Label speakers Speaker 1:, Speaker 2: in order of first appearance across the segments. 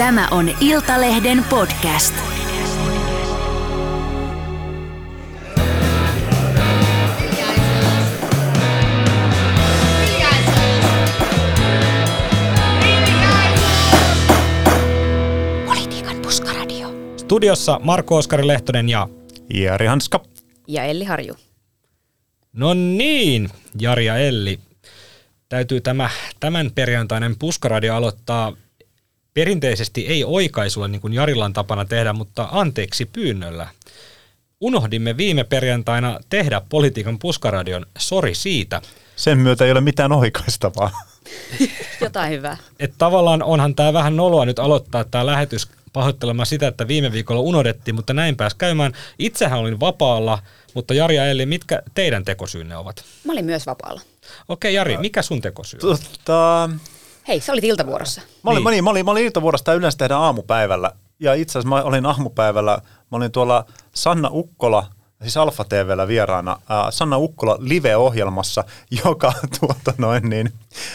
Speaker 1: Tämä on Iltalehden podcast. Politiikan puskaradio.
Speaker 2: Studiossa Marko Oskari Lehtonen ja...
Speaker 3: Jari Hanska.
Speaker 4: Ja Elli Harju.
Speaker 2: No niin, Jari ja Elli. Täytyy tämä tämän perjantainen puskaradio aloittaa perinteisesti ei oikaisulla niin kuin Jarilla on tapana tehdä, mutta anteeksi pyynnöllä. Unohdimme viime perjantaina tehdä politiikan puskaradion. Sori siitä.
Speaker 3: Sen myötä ei ole mitään oikaistavaa.
Speaker 4: Jotain hyvää.
Speaker 2: Että tavallaan onhan tämä vähän noloa nyt aloittaa tämä lähetys pahoittelemaan sitä, että viime viikolla unohdettiin, mutta näin pääs käymään. Itsehän olin vapaalla, mutta Jari ja Elli, mitkä teidän tekosyynne ovat?
Speaker 4: Mä olin myös vapaalla.
Speaker 2: Okei Jari, mikä sun tekosyy on?
Speaker 3: Tota,
Speaker 4: Hei, sä olit iltavuorossa.
Speaker 3: mä, olin,
Speaker 2: Niin.
Speaker 3: mä, olin, mä, olin, mä olin iltavuorosta yleensä tehdä aamupäivällä. Ja itse asiassa mä olin aamupäivällä, mä olin tuolla Sanna Ukkola, siis Alfa TVllä vieraana, äh, Sanna Ukkola live-ohjelmassa, joka tuota noin niin,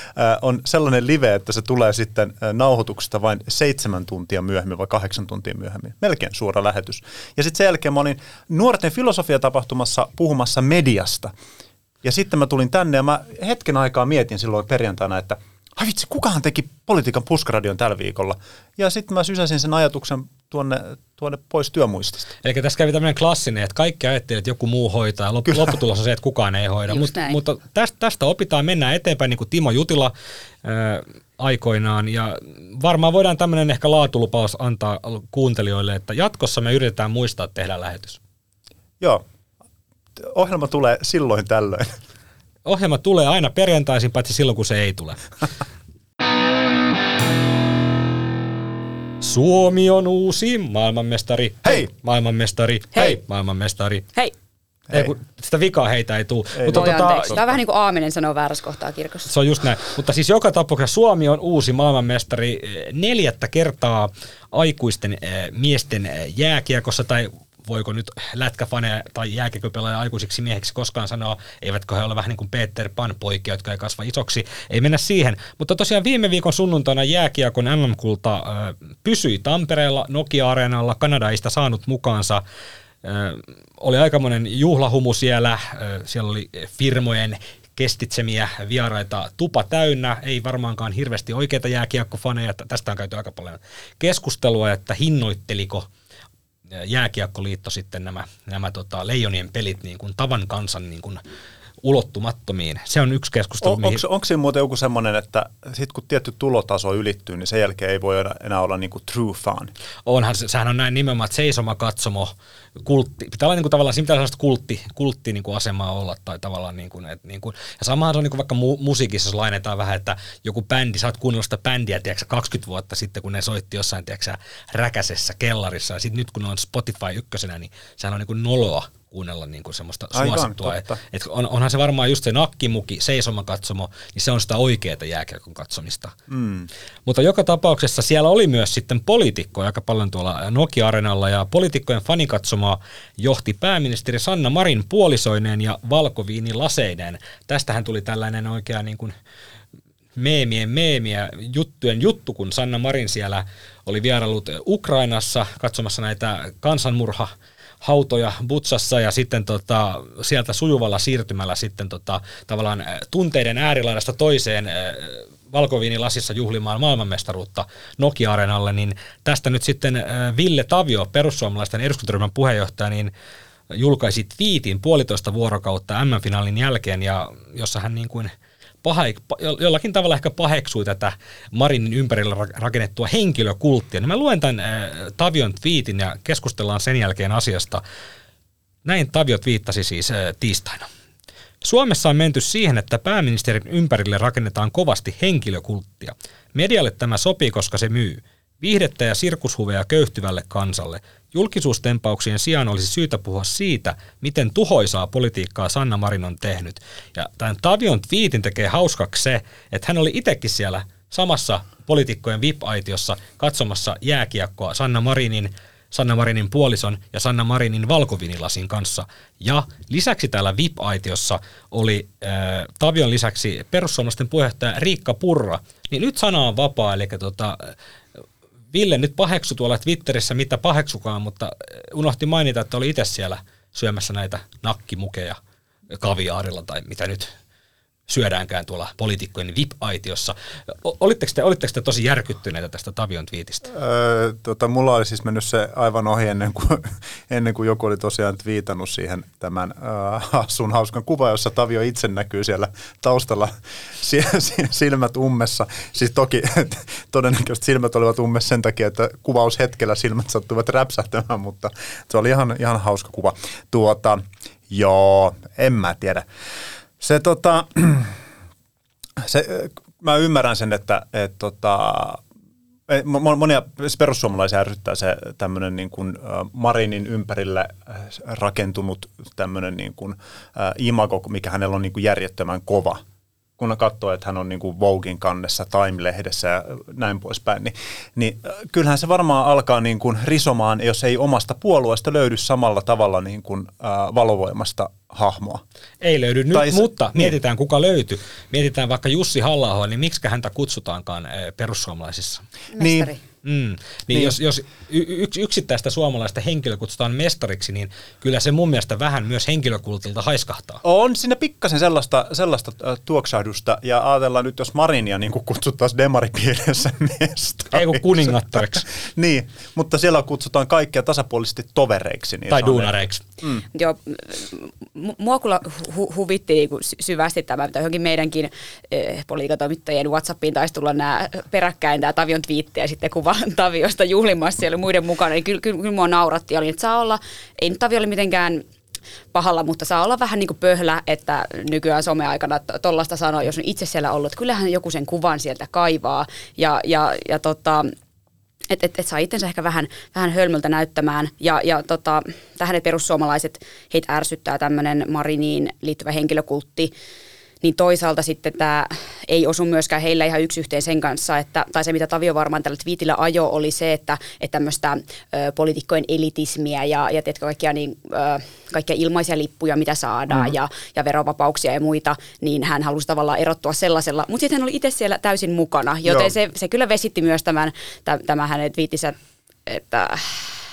Speaker 3: äh, on sellainen live, että se tulee sitten äh, nauhoituksesta vain seitsemän tuntia myöhemmin vai kahdeksan tuntia myöhemmin. Melkein suora lähetys. Ja sitten sen jälkeen mä olin nuorten filosofiatapahtumassa puhumassa mediasta. Ja sitten mä tulin tänne ja mä hetken aikaa mietin silloin perjantaina, että ai vitsi, kukahan teki politiikan puskaradion tällä viikolla? Ja sitten mä sysäsin sen ajatuksen tuonne, tuonne pois työmuistista.
Speaker 2: Eli tässä kävi tämmöinen klassinen, että kaikki ajattelivat, että joku muu hoitaa. Lop-
Speaker 3: Kyllä.
Speaker 2: lopputulos on se, että kukaan ei hoida. Mut,
Speaker 4: näin.
Speaker 2: mutta tästä, tästä opitaan, mennään eteenpäin niin kuin Timo Jutila äh, aikoinaan. Ja varmaan voidaan tämmöinen ehkä laatulupaus antaa kuuntelijoille, että jatkossa me yritetään muistaa tehdä lähetys.
Speaker 3: Joo, ohjelma tulee silloin tällöin.
Speaker 2: Ohjelma tulee aina perjantaisin, paitsi silloin kun se ei tule. Suomi on uusi maailmanmestari.
Speaker 3: Hei!
Speaker 2: Maailmanmestari.
Speaker 4: Hei!
Speaker 2: Maailmanmestari.
Speaker 4: Hei,
Speaker 2: Ei, kun sitä vikaa heitä ei tule.
Speaker 3: Ei.
Speaker 2: Mutta tota,
Speaker 4: anteeksi. Tämä on vähän niin kuin aaminen sanoo väärässä kohtaa kirkossa.
Speaker 2: se on just näin. Mutta siis joka tapauksessa Suomi on uusi maailmanmestari eh, neljättä kertaa aikuisten eh, miesten eh, jääkiekossa tai voiko nyt lätkäfaneja tai jääkiekopelaajia aikuisiksi miehiksi koskaan sanoa, eivätkö he ole vähän niin kuin Peter Pan poikia, jotka ei kasva isoksi. Ei mennä siihen. Mutta tosiaan viime viikon sunnuntaina jääkiekon MM-kulta äh, pysyi Tampereella, Nokia-areenalla, Kanada ei sitä saanut mukaansa. Ö, oli aikamoinen juhlahumu siellä, Ö, siellä oli firmojen kestitsemiä vieraita tupa täynnä, ei varmaankaan hirveästi oikeita jääkiekkofaneja, Tä- tästä on käyty aika paljon keskustelua, että hinnoitteliko jääkiekkoliitto sitten nämä, nämä tota, leijonien pelit niin kuin tavan kansan niin kuin ulottumattomiin. Se on yksi keskustelu,
Speaker 3: On,
Speaker 2: mihin...
Speaker 3: onko, siinä muuten joku semmoinen, että sit kun tietty tulotaso ylittyy, niin sen jälkeen ei voi enää- olla niinku true fan?
Speaker 2: Onhan se, sehän on näin nimenomaan, että seisoma katsomo, kultti, pitää olla niin kuin tavallaan, siinä pitää sellaista kultti, kultti niin kuin asemaa olla tai tavallaan niin kuin, että niin kuin, ja samahan se on niin kuin vaikka mu- musiikissa, jos lainetaan vähän, että joku bändi, sä oot kuunnellut sitä bändiä, tiedätkö, 20 vuotta sitten, kun ne soitti jossain, tiedätkö, räkäsessä kellarissa, ja sitten nyt kun ne on Spotify ykkösenä, niin sehän on niin kuin noloa kuunnella niin kuin semmoista
Speaker 3: Aivan,
Speaker 2: suosittua. Et, et on, onhan se varmaan just se nakkimuki, seisomakatsomo, niin se on sitä oikeaa jääkiekon katsomista.
Speaker 3: Mm.
Speaker 2: Mutta joka tapauksessa siellä oli myös sitten poliitikkoja aika paljon tuolla Nokia-arenalla ja poliitikkojen fanikatsomaa johti pääministeri Sanna Marin puolisoineen ja valkoviinilaseineen. Tästähän tuli tällainen oikea niin kuin meemien meemiä, juttujen juttu, kun Sanna Marin siellä oli vierailut Ukrainassa katsomassa näitä kansanmurha hautoja Butsassa ja sitten tota, sieltä sujuvalla siirtymällä sitten tota, tavallaan äh, tunteiden äärilaidasta toiseen äh, valkoviinilasissa juhlimaan maailmanmestaruutta Nokia-areenalle, niin tästä nyt sitten äh, Ville Tavio, perussuomalaisten eduskuntaryhmän puheenjohtaja, niin julkaisi twiitin puolitoista vuorokautta M-finaalin jälkeen, ja jossa hän niin kuin pahe, pa- jo- jollakin tavalla ehkä paheksui tätä Marinin ympärillä ra- rakennettua henkilökulttia. Niin mä luen tämän äh, Tavion twiitin ja keskustellaan sen jälkeen asiasta. Näin Tavio twiittasi siis äh, tiistaina. Suomessa on menty siihen, että pääministerin ympärille rakennetaan kovasti henkilökulttia. Medialle tämä sopii, koska se myy. Viihdettä ja sirkushuveja köyhtyvälle kansalle. Julkisuustempauksien sijaan olisi syytä puhua siitä, miten tuhoisaa politiikkaa Sanna Marin on tehnyt. Ja tämän Tavion twiitin tekee hauskaksi se, että hän oli itsekin siellä samassa poliitikkojen VIP-aitiossa katsomassa jääkiekkoa Sanna Marinin Sanna Marinin puolison ja Sanna Marinin valkovinilasin kanssa. Ja lisäksi täällä VIP-aitiossa oli äh, Tavion lisäksi perussuomalaisten puheenjohtaja Riikka Purra. Niin nyt sana on vapaa, eli tota, Ville nyt paheksu tuolla Twitterissä, mitä paheksukaan, mutta unohti mainita, että oli itse siellä syömässä näitä nakkimukeja kaviaarilla tai mitä nyt syödäänkään tuolla poliitikkojen VIP-aitiossa. Olitteko te, olitteko te tosi järkyttyneitä tästä Tavion twiitistä?
Speaker 3: Öö, tota, mulla oli siis mennyt se aivan ohi ennen kuin, ennen kuin joku oli tosiaan viitannut siihen tämän äh, sun hauskan kuva, jossa Tavio itse näkyy siellä taustalla silmät ummessa. Siis toki todennäköisesti silmät olivat ummessa sen takia, että kuvaushetkellä silmät sattuivat räpsähtämään, mutta se oli ihan, ihan hauska kuva. Tuota, joo, en mä tiedä. Se tota, se, mä ymmärrän sen, että et, tota, monia perussuomalaisia ärsyttää se tämmöinen niin kuin Marinin ympärille rakentunut tämmöinen niin kuin imago, mikä hänellä on niin kuin järjettömän kova – kun katsoo, että hän on niin kuin kannessa, Time-lehdessä ja näin poispäin, niin, niin kyllähän se varmaan alkaa niin kuin risomaan, jos ei omasta puolueesta löydy samalla tavalla niin kuin, äh, valovoimasta hahmoa.
Speaker 2: Ei löydy nyt, tai se, mutta niin. mietitään kuka löytyy. Mietitään vaikka Jussi halla niin miksi häntä kutsutaankaan perussuomalaisissa?
Speaker 4: Mestari. Niin.
Speaker 2: Mm. Niin, niin jos, jos yks, yksittäistä suomalaista henkilöä kutsutaan mestariksi, niin kyllä se mun mielestä vähän myös henkilökultilta haiskahtaa.
Speaker 3: On siinä pikkasen sellaista, sellaista tuoksahdusta, ja ajatellaan nyt, jos Marinia niin kutsuttaisiin demaripiirissä mestariksi.
Speaker 2: Ei kun kuningattariksi.
Speaker 3: niin, mutta siellä kutsutaan kaikkia tasapuolisesti tovereiksi. Niin
Speaker 2: tai duunareiksi.
Speaker 4: Mm. Joo, mua kyllä hu- huvitti niin syvästi tämä, mitä johonkin meidänkin eh, poliikatoimittajien Whatsappiin taisi tulla nämä peräkkäin tämä Tavion twiitti ja sitten kuva Taviosta juhlimassa siellä muiden mukana, niin kyllä, kyllä, kyllä mua nauratti. Oli, että saa olla, ei nyt Tavio oli mitenkään pahalla, mutta saa olla vähän niin kuin pöhlä, että nykyään someaikana tuollaista sanoa, jos on itse siellä ollut. Kyllähän joku sen kuvan sieltä kaivaa ja, ja, ja tota, että et, et saa itsensä ehkä vähän, vähän hölmöltä näyttämään. Ja, ja tota, tähän perussuomalaiset, heitä ärsyttää tämmöinen Mariniin liittyvä henkilökultti niin toisaalta sitten tämä ei osu myöskään heillä ihan yksi yhteen sen kanssa, että, tai se mitä Tavio varmaan tällä twiitillä ajo oli se, että, että tämmöistä poliitikkojen elitismiä ja, ja tiedätkö, kaikkia, niin, ö, kaikkia ilmaisia lippuja, mitä saadaan mm. ja, ja verovapauksia ja muita, niin hän halusi tavallaan erottua sellaisella, mutta sitten hän oli itse siellä täysin mukana, joten se, se kyllä vesitti myös tämän, tämän hänen twiitissä, että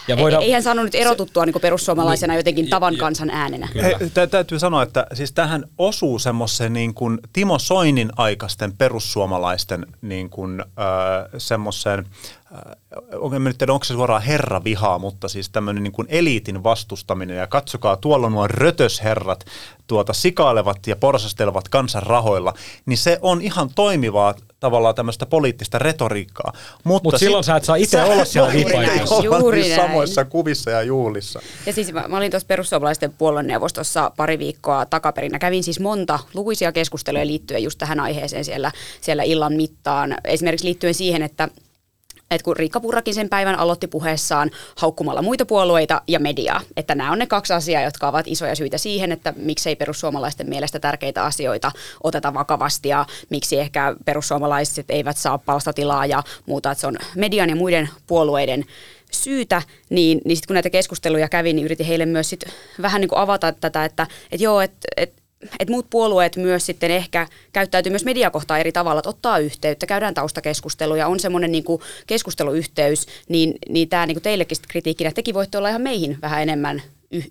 Speaker 4: ja voidaan, Eihän saanut nyt erotuttua niin perussuomalaisena niin, jotenkin tavan kansan äänenä.
Speaker 3: Hei, täytyy sanoa, että siis tähän osuu semmoisen niin kuin Timo Soinin aikaisten perussuomalaisten niin kuin, äh, semmoisen en nyt tiedä, onko se suoraan herravihaa, mutta siis tämmöinen niin kuin eliitin vastustaminen. Ja katsokaa, tuolla nuo rötösherrat tuota sikailevat ja porsastelevat kansan rahoilla, niin se on ihan toimivaa tavallaan tämmöistä poliittista retoriikkaa.
Speaker 2: Mutta Mut silloin sä et saa itse olla siellä
Speaker 3: vipaikossa. Juuri näin. samoissa kuvissa ja juhlissa.
Speaker 4: Ja siis mä, mä olin tuossa perussuomalaisten puolueneuvostossa pari viikkoa takaperin. Kävin siis monta lukuisia keskusteluja liittyen just tähän aiheeseen siellä, siellä illan mittaan. Esimerkiksi liittyen siihen, että että kun Riikka Purrakin sen päivän aloitti puheessaan haukkumalla muita puolueita ja mediaa, että nämä on ne kaksi asiaa, jotka ovat isoja syitä siihen, että miksei perussuomalaisten mielestä tärkeitä asioita oteta vakavasti ja miksi ehkä perussuomalaiset eivät saa palstatilaa ja muuta, että se on median ja muiden puolueiden syytä, niin, niin sitten kun näitä keskusteluja kävin, niin yritin heille myös sit vähän niin kuin avata tätä, että, että joo, että, että että muut puolueet myös sitten ehkä käyttäytyy myös mediakohtaa eri tavalla, että ottaa yhteyttä, käydään taustakeskusteluja, on semmoinen niin keskusteluyhteys, niin, niin tämä niin teillekin kritiikkinä, että tekin voitte olla ihan meihin vähän enemmän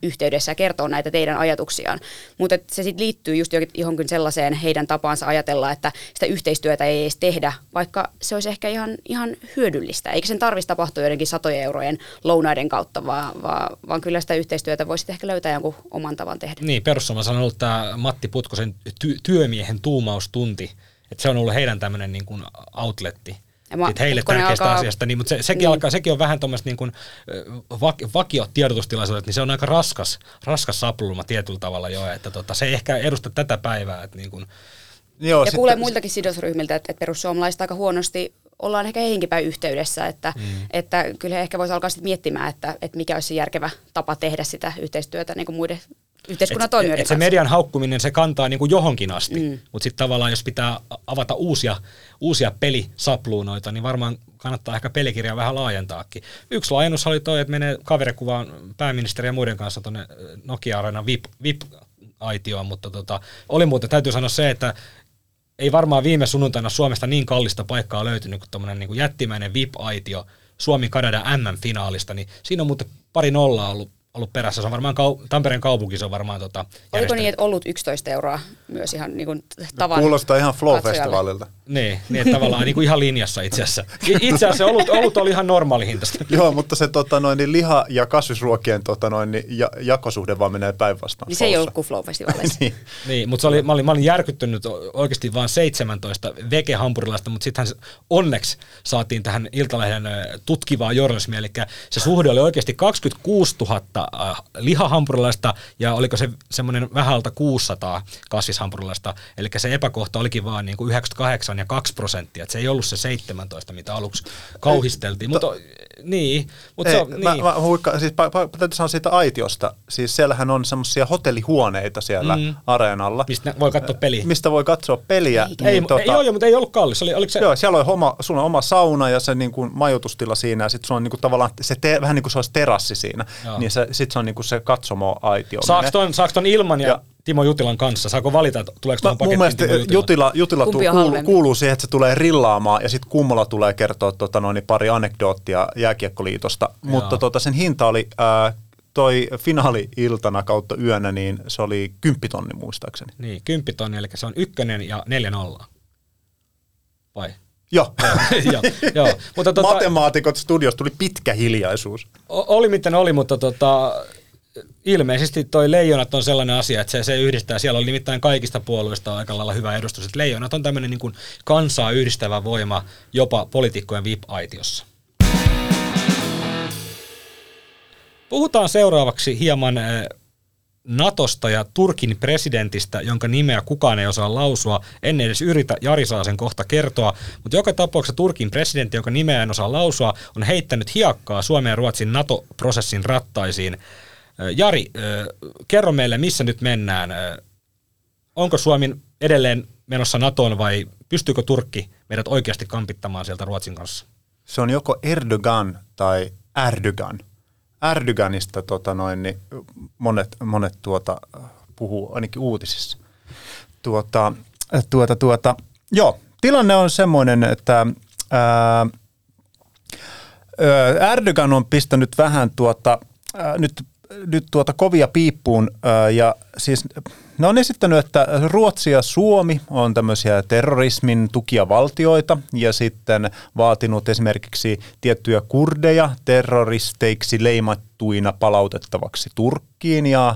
Speaker 4: yhteydessä ja kertoo näitä teidän ajatuksiaan. Mutta se sitten liittyy just johonkin sellaiseen heidän tapaansa ajatella, että sitä yhteistyötä ei edes tehdä, vaikka se olisi ehkä ihan, ihan hyödyllistä. Eikä sen tarvitsisi tapahtua joidenkin satojen eurojen lounaiden kautta, vaan, vaan, vaan kyllä sitä yhteistyötä voisi ehkä löytää jonkun oman tavan tehdä.
Speaker 2: Niin, perussuomassa on ollut tämä Matti Putkosen ty- työmiehen tuumaustunti, että se on ollut heidän tämmöinen niin outletti – mä, heille tärkeästä alkaa, asiasta, niin, mutta se, sekin, niin. alkaa, sekin on vähän tuommoista niin kuin, vak, vakio tiedotustilaisuudet, niin se on aika raskas, raskas sapluma tietyllä tavalla jo, että tota, se ei ehkä edusta tätä päivää. Että niin kuin,
Speaker 4: Joo, ja kuulee muiltakin sidosryhmiltä, että, että perussuomalaiset aika huonosti ollaan ehkä heihinkin päin yhteydessä, että, mm. että kyllä he ehkä voisi alkaa sitten miettimään, että, että mikä olisi se järkevä tapa tehdä sitä yhteistyötä niin kuin muiden yhteiskunnan et, toimijoiden et
Speaker 2: se median haukkuminen, se kantaa niin kuin johonkin asti, mm. mutta sitten tavallaan jos pitää avata uusia, uusia pelisapluunoita, niin varmaan kannattaa ehkä pelikirjaa vähän laajentaakin. Yksi laajennus oli toi, että menee kaverikuvaan pääministeri ja muiden kanssa tuonne Nokia-areenan VIP, VIP-aitioon, mutta tota, oli muuten, täytyy sanoa se, että ei varmaan viime sunnuntaina Suomesta niin kallista paikkaa löytynyt kuin tuommoinen niin jättimäinen VIP-aitio Suomi-Kanada MM-finaalista, niin siinä on muuten pari nollaa ollut ollut perässä. Se on varmaan kau- Tampereen kaupunki, se on varmaan tota,
Speaker 4: Oliko niin, että ollut 11 euroa myös ihan niin kuin tavan
Speaker 3: Kuulostaa ihan? Flow-festivaalilta.
Speaker 2: Niin, niin että tavallaan niin kuin ihan linjassa itse asiassa. Itse asiassa olut, olut oli ihan normaali hintaista.
Speaker 3: Joo, mutta se tota, noin, niin liha- ja kasvisruokien tota, noin, niin, ja, jakosuhde vaan menee päinvastoin.
Speaker 4: Niin se ei ollut kuin Flow-festivaaleissa.
Speaker 3: niin.
Speaker 2: Niin, mutta se oli, mä, olin, mä olin järkyttynyt oikeasti vain 17 vegehampurilaista, mutta sittenhän onneksi saatiin tähän Iltalehden tutkivaa journalismia, eli se suhde oli oikeasti 26 000 äh, lihahampurilaista ja oliko se semmoinen vähän alta 600 kasvishampurilaista, eli se epäkohta olikin vaan niin kuin 98 ja 2 prosenttia, se ei ollut se 17, mitä aluksi kauhisteltiin, mutta niin, mutta
Speaker 3: Ei,
Speaker 2: se on,
Speaker 3: mä,
Speaker 2: niin.
Speaker 3: mä huikka, siis pa, pa, täytyy sanoa siitä aitiosta. Siis siellähän on semmoisia hotellihuoneita siellä
Speaker 2: Mm.
Speaker 3: areenalla,
Speaker 2: mistä voi katsoa peliä.
Speaker 3: mistä voi katsoa peliä.
Speaker 2: Ei, ei,
Speaker 3: tota,
Speaker 2: joo, joo, mutta ei ollut kallis. Oli, oliko se,
Speaker 3: Joo, siellä on oma, on oma sauna ja se niin kuin majoitustila siinä ja sitten sulla on niin kuin tavallaan se te, vähän niin kuin se olisi terassi siinä.
Speaker 2: Joo.
Speaker 3: Niin se, sitten se on niin kuin se katsomo aitio.
Speaker 2: Saako ton, saako ton ilman ja,
Speaker 3: Ja-
Speaker 2: Timo Jutilan kanssa? Saako valita, että tuleeko tuohon
Speaker 3: mun
Speaker 2: pakettiin
Speaker 3: mielestä
Speaker 2: Timo Jutila?
Speaker 3: Jutila, Jutila
Speaker 4: Kumpi
Speaker 3: tu,
Speaker 4: on
Speaker 3: kuuluu, kuuluu siihen, että se tulee rillaamaan ja sitten Kummola tulee kertoa tota, noin, pari anekdoottia Jääkiekkoliitosta. Mutta tota, sen hinta oli ää, toi finaali-iltana kautta yönä, niin se oli kymppitonni muistaakseni.
Speaker 2: Niin, 10 tonnia, eli se on ykkönen ja neljä nollaa. Vai?
Speaker 3: Joo.
Speaker 2: joo, joo. Mutta tota,
Speaker 3: Matemaatikot studiossa tuli pitkä hiljaisuus.
Speaker 2: oli miten oli, mutta tota, ilmeisesti toi Leijonat on sellainen asia, että se, se yhdistää. Siellä on nimittäin kaikista puolueista aika lailla hyvä edustus. Että Leijonat on tämmöinen niin kuin kansaa yhdistävä voima jopa poliitikkojen VIP-aitiossa. Puhutaan seuraavaksi hieman eh, Natosta ja Turkin presidentistä, jonka nimeä kukaan ei osaa lausua. En edes yritä, Jari saa sen kohta kertoa. Mutta joka tapauksessa Turkin presidentti, jonka nimeä en osaa lausua, on heittänyt hiakkaa Suomen ja Ruotsin NATO-prosessin rattaisiin. Jari, kerro meille, missä nyt mennään. Onko Suomi edelleen menossa NATOon vai pystyykö Turkki meidät oikeasti kampittamaan sieltä Ruotsin kanssa?
Speaker 3: Se on joko Erdogan tai Erdogan. Erdoganista tota noin, niin monet, monet tuota, puhuu ainakin uutisissa. Tuota, tuota, tuota, joo, tilanne on semmoinen, että ää, Erdogan on pistänyt vähän tuota, ää, nyt, nyt tuota kovia piippuun ja siis ne on esittänyt, että Ruotsi ja Suomi on tämmöisiä terrorismin tukia valtioita ja sitten vaatinut esimerkiksi tiettyjä kurdeja terroristeiksi leimattuina palautettavaksi Turkkiin ja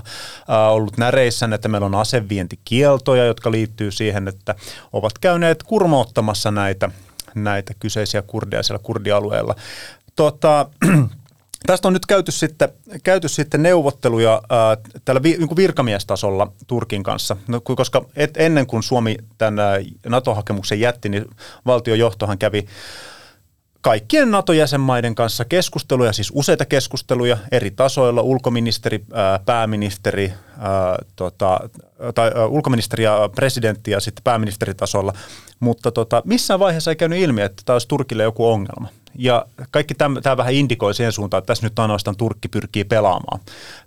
Speaker 3: ollut näreissä, että meillä on asevientikieltoja, jotka liittyy siihen, että ovat käyneet kurmoottamassa näitä, näitä kyseisiä kurdeja siellä kurdialueella. Tota, Tästä on nyt käyty sitten, käyty sitten neuvotteluja ää, tällä vi, niin virkamiestasolla Turkin kanssa, no, koska et, ennen kuin Suomi tämän ää, NATO-hakemuksen jätti, niin valtiojohtohan kävi kaikkien NATO-jäsenmaiden kanssa keskusteluja, siis useita keskusteluja eri tasoilla, ulkoministeri, ää, pääministeri, ää, tota, tai ulkoministeri ja presidentti ja sitten pääministeritasolla, mutta tota, missään vaiheessa ei käynyt ilmi, että tämä olisi Turkille joku ongelma. Ja kaikki tämä vähän indikoi siihen suuntaan, että tässä nyt ainoastaan Turkki pyrkii pelaamaan.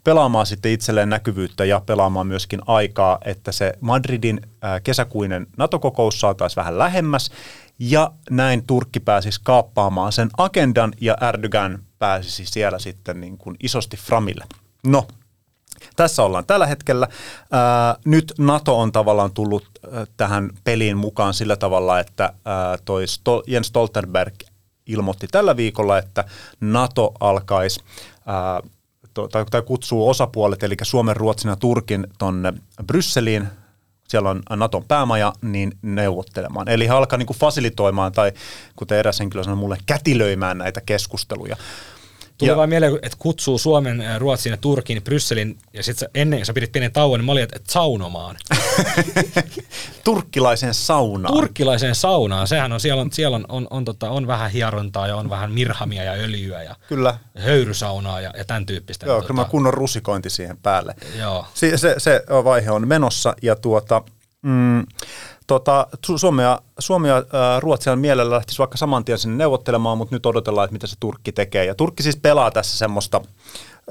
Speaker 3: Pelaamaan sitten itselleen näkyvyyttä ja pelaamaan myöskin aikaa, että se Madridin kesäkuinen NATO-kokous saataisiin vähän lähemmäs. Ja näin Turkki pääsisi kaappaamaan sen agendan ja Erdogan pääsisi siellä sitten niin kuin isosti framille. No, tässä ollaan tällä hetkellä. Ää, nyt NATO on tavallaan tullut ää, tähän peliin mukaan sillä tavalla, että ää, toi Stol- Jens Stoltenberg ilmoitti tällä viikolla, että NATO alkaisi ää, tai, tai kutsuu osapuolet, eli Suomen, Ruotsin ja Turkin tonne Brysseliin, siellä on Naton päämaja, niin neuvottelemaan. Eli he alkaa niin kuin fasilitoimaan tai kuten eräs henkilö sanoi mulle, kätilöimään näitä keskusteluja.
Speaker 2: Tuli
Speaker 3: Ja-
Speaker 2: vaan mieleen, että kutsuu Suomen, ää, Ruotsin ja Turkin, Brysselin, ja sitten ennen, sä pidit pienen tauon, niin mä olin, että et saunomaan.
Speaker 3: Turkkilaisen saunaan.
Speaker 2: Turkkilaiseen saunaan, sehän on, siellä on, siellä on, on, on, tota, on vähän hierontaa ja on vähän mirhamia ja öljyä ja
Speaker 3: Kyllä.
Speaker 2: höyrysaunaa ja, ja tämän tyyppistä.
Speaker 3: Joo,
Speaker 2: Niin
Speaker 3: kyllä mä kunnon rusikointi siihen päälle.
Speaker 2: Joo.
Speaker 3: Se, se, se vaihe on menossa ja tuota, mm, tota, Su- Suomi ja, Suomi ja ää, Ruotsi on mielellä lähtisi vaikka saman tien sinne neuvottelemaan, mutta nyt odotellaan, että mitä se Turkki tekee. Ja Turkki siis pelaa tässä semmoista,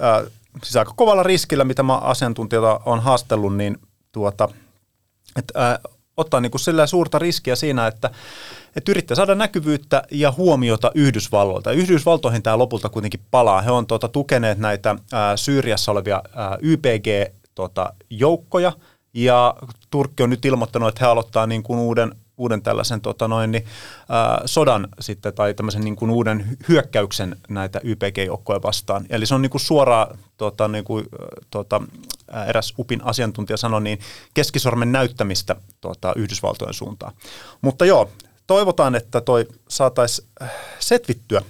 Speaker 3: ää, siis aika kovalla riskillä, mitä mä asiantuntijoita on haastellut, niin tuota, että ää, ottaa niin kuin sillä suurta riskiä siinä, että, että yrittää saada näkyvyyttä ja huomiota Yhdysvalloilta. Yhdysvaltoihin tämä lopulta kuitenkin palaa. He on tuota, tukeneet näitä ää, Syyriassa olevia ää, YPG-joukkoja, tota, ja Turkki on nyt ilmoittanut, että he aloittaa niin kuin uuden uuden tällaisen tota noin, niin, ää, sodan sitten, tai tämmöisen niin kuin uuden hyökkäyksen näitä YPG-joukkoja vastaan. Eli se on niin kuin suoraan, tota, niin kuin, tota, eräs UPin asiantuntija sanoi, niin keskisormen näyttämistä tota, Yhdysvaltojen suuntaan. Mutta joo, toivotaan, että toi saataisiin setvittyä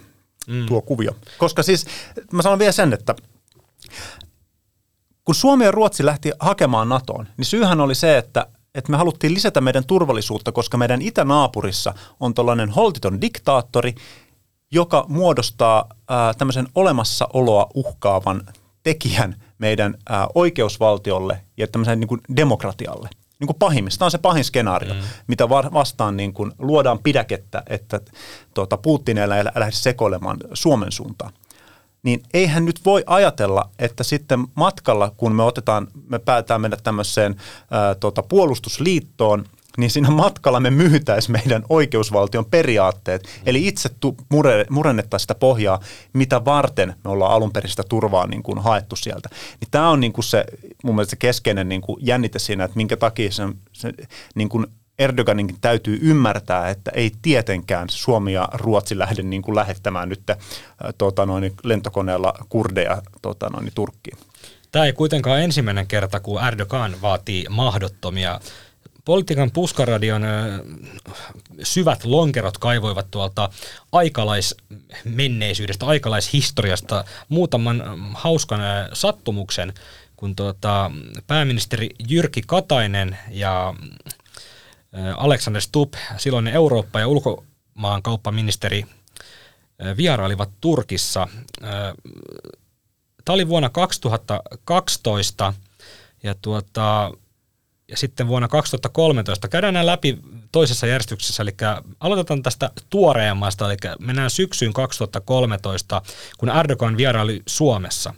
Speaker 3: mm. tuo kuvio. Koska siis, mä sanon vielä sen, että kun Suomi ja Ruotsi lähti hakemaan NATOon, niin syyhän oli se, että että me haluttiin lisätä meidän turvallisuutta, koska meidän itänaapurissa on tällainen holtiton diktaattori, joka muodostaa ää, tämmöisen olemassaoloa uhkaavan tekijän meidän ää, oikeusvaltiolle ja tämmöisen niin kuin demokratialle. Niin kuin pahimmista on se pahin skenaario, mm. mitä vastaan niin kuin luodaan pidäkettä, että tuota, Putin ei lähde sekoilemaan Suomen suuntaan niin eihän nyt voi ajatella, että sitten matkalla, kun me otetaan, me päätään mennä tämmöiseen ää, tota, puolustusliittoon, niin siinä matkalla me myytäisiin meidän oikeusvaltion periaatteet, eli itse tu- mure, murennettaisiin sitä pohjaa, mitä varten me ollaan alun perin sitä turvaa niin kuin haettu sieltä. Niin tämä on niin kuin se mun mielestä se keskeinen niin kuin jännite siinä, että minkä takia se, se niin kuin Erdoganinkin täytyy ymmärtää, että ei tietenkään Suomi ja Ruotsi lähde niin kuin lähettämään nyt äh, tota noin, lentokoneella kurdeja tota noin, Turkkiin.
Speaker 2: Tämä ei kuitenkaan ensimmäinen kerta, kun Erdogan vaatii mahdottomia. Politiikan puskaradion äh, syvät lonkerot kaivoivat tuolta aikalaismenneisyydestä, aikalaishistoriasta muutaman hauskan äh, sattumuksen, kun tuota, pääministeri Jyrki Katainen ja Alexander Stubb, silloinen Eurooppa- ja ulkomaankauppaministeri, vierailivat Turkissa. Tämä oli vuonna 2012 ja, tuota, ja sitten vuonna 2013. Käydään nämä läpi toisessa järjestyksessä, eli aloitetaan tästä tuoreemmasta, eli mennään syksyyn 2013, kun Erdogan vieraili Suomessa.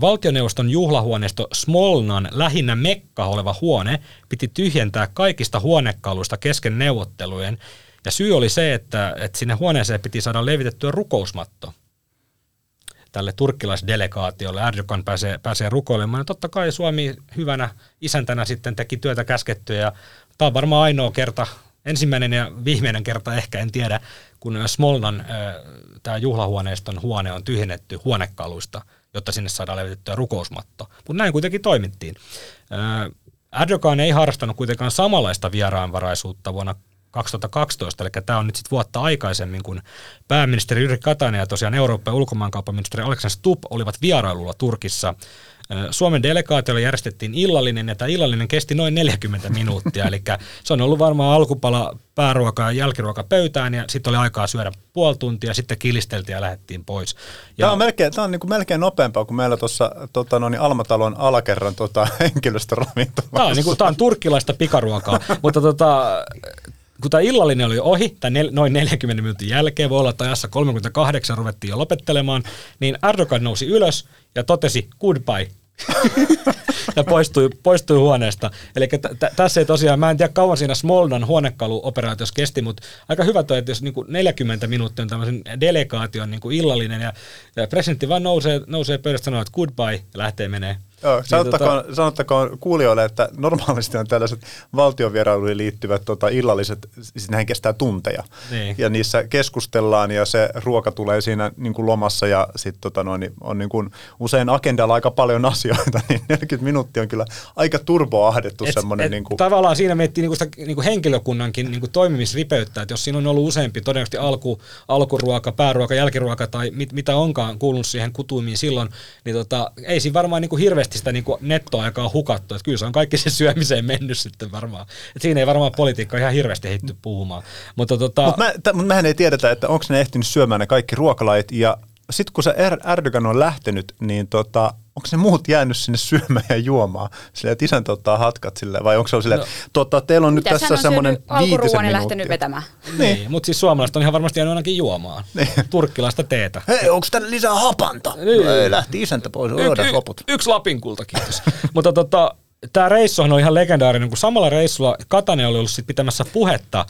Speaker 2: Valtioneuvoston juhlahuoneisto Smolnan lähinnä mekka oleva huone piti tyhjentää kaikista huonekaluista kesken neuvottelujen, ja syy oli se, että, että sinne huoneeseen piti saada levitettyä rukousmatto tälle turkkilaisdelegaatiolle. Erdogan pääsee, pääsee rukoilemaan. Ja totta kai Suomi hyvänä isäntänä sitten teki työtä käskettyä ja tämä on varmaan ainoa kerta, ensimmäinen ja viimeinen kerta ehkä, en tiedä, kun Smolnan tämä juhlahuoneiston huone on tyhjennetty huonekaluista, jotta sinne saadaan levitettyä rukousmatto. Mutta näin kuitenkin toimittiin. Erdogan ei harrastanut kuitenkaan samanlaista vieraanvaraisuutta vuonna 2012, eli tämä on nyt sitten vuotta aikaisemmin, kun pääministeri Jyrki Katainen ja tosiaan ja ulkomaankauppaministeri Alexander Stubb olivat vierailulla Turkissa Suomen delegaatiolle järjestettiin illallinen, ja tämä illallinen kesti noin 40 minuuttia, eli se on ollut varmaan alkupala pääruoka ja jälkiruoka pöytään, ja sitten oli aikaa syödä puoli tuntia, sitten kilisteltiin ja lähdettiin pois. Ja
Speaker 3: tämä on melkein, tämä on niin kuin melkein nopeampaa kuin meillä tuossa tota, no niin Almatalon alakerran tota, henkilöstöravintolassa.
Speaker 2: Tämä on, niin kuin, tämä on turkkilaista pikaruokaa, mutta tota, kun tämä illallinen oli ohi, tai nel, noin 40 minuutin jälkeen, voi olla, että ajassa 38 ruvettiin jo lopettelemaan, niin Erdogan nousi ylös ja totesi goodbye. ja poistui, poistui huoneesta. Eli t- t- tässä ei tosiaan, mä en tiedä kauan siinä Smoldan huonekaluoperaatiossa kesti, mutta aika hyvä toi, että jos niinku 40 minuuttia on tämmöisen delegaation niinku illallinen ja, ja presidentti vaan nousee, nousee pöydästä sanoo, että goodbye ja lähtee menee.
Speaker 3: Joo, niin sanottakoon, tota... sanottakoon kuulijoille, että normaalisti on tällaiset valtiovierailuihin liittyvät tota, illalliset, siis näin kestää tunteja. Niin. Ja niissä keskustellaan ja se ruoka tulee siinä niin kuin lomassa ja sitten tota, niin on niin kuin, usein agendalla aika paljon asioita, niin 40 minuuttia on kyllä aika turboahdettu et, semmoinen. niin kuin...
Speaker 2: Tavallaan siinä miettii niin kuin sitä niin kuin henkilökunnankin niin kuin toimimisripeyttä, että jos siinä on ollut useampi todennäköisesti alku, alkuruoka, pääruoka, jälkiruoka tai mit, mitä onkaan kuulunut siihen kutuimiin silloin, niin tota, ei siinä varmaan niin kuin hirveästi hirveästi sitä niin kuin nettoaikaa hukattu. Että kyllä se on kaikki se syömiseen mennyt sitten varmaan. Et siinä ei varmaan politiikka ihan hirveästi hitty puhumaan. Mutta tota...
Speaker 3: Mut mä, t- mut mehän ei tiedetä, että onko ne ehtinyt syömään ne kaikki ruokalajit. Ja sitten kun se er- Erdogan on lähtenyt, niin tota, onko ne muut jäänyt sinne syömään ja juomaan? Sille, että isäntä ottaa hatkat sille, vai onko se sille, no. tota, teillä on nyt Mitä tässä semmoinen viitisen minuuttia.
Speaker 4: lähtenyt vetämään.
Speaker 2: Niin, niin mutta siis suomalaiset on ihan varmasti jäänyt ainakin juomaan. Niin. Turkkilaista teetä.
Speaker 3: Hei, onko tänne lisää hapanta? Niin. No, ei, lähti isäntä pois, y- y- loput.
Speaker 2: Yksi lapinkulta, kiitos. mutta tota, tämä reissuhan on ihan legendaarinen, kun samalla reissulla Katainen oli ollut sit pitämässä puhetta äh,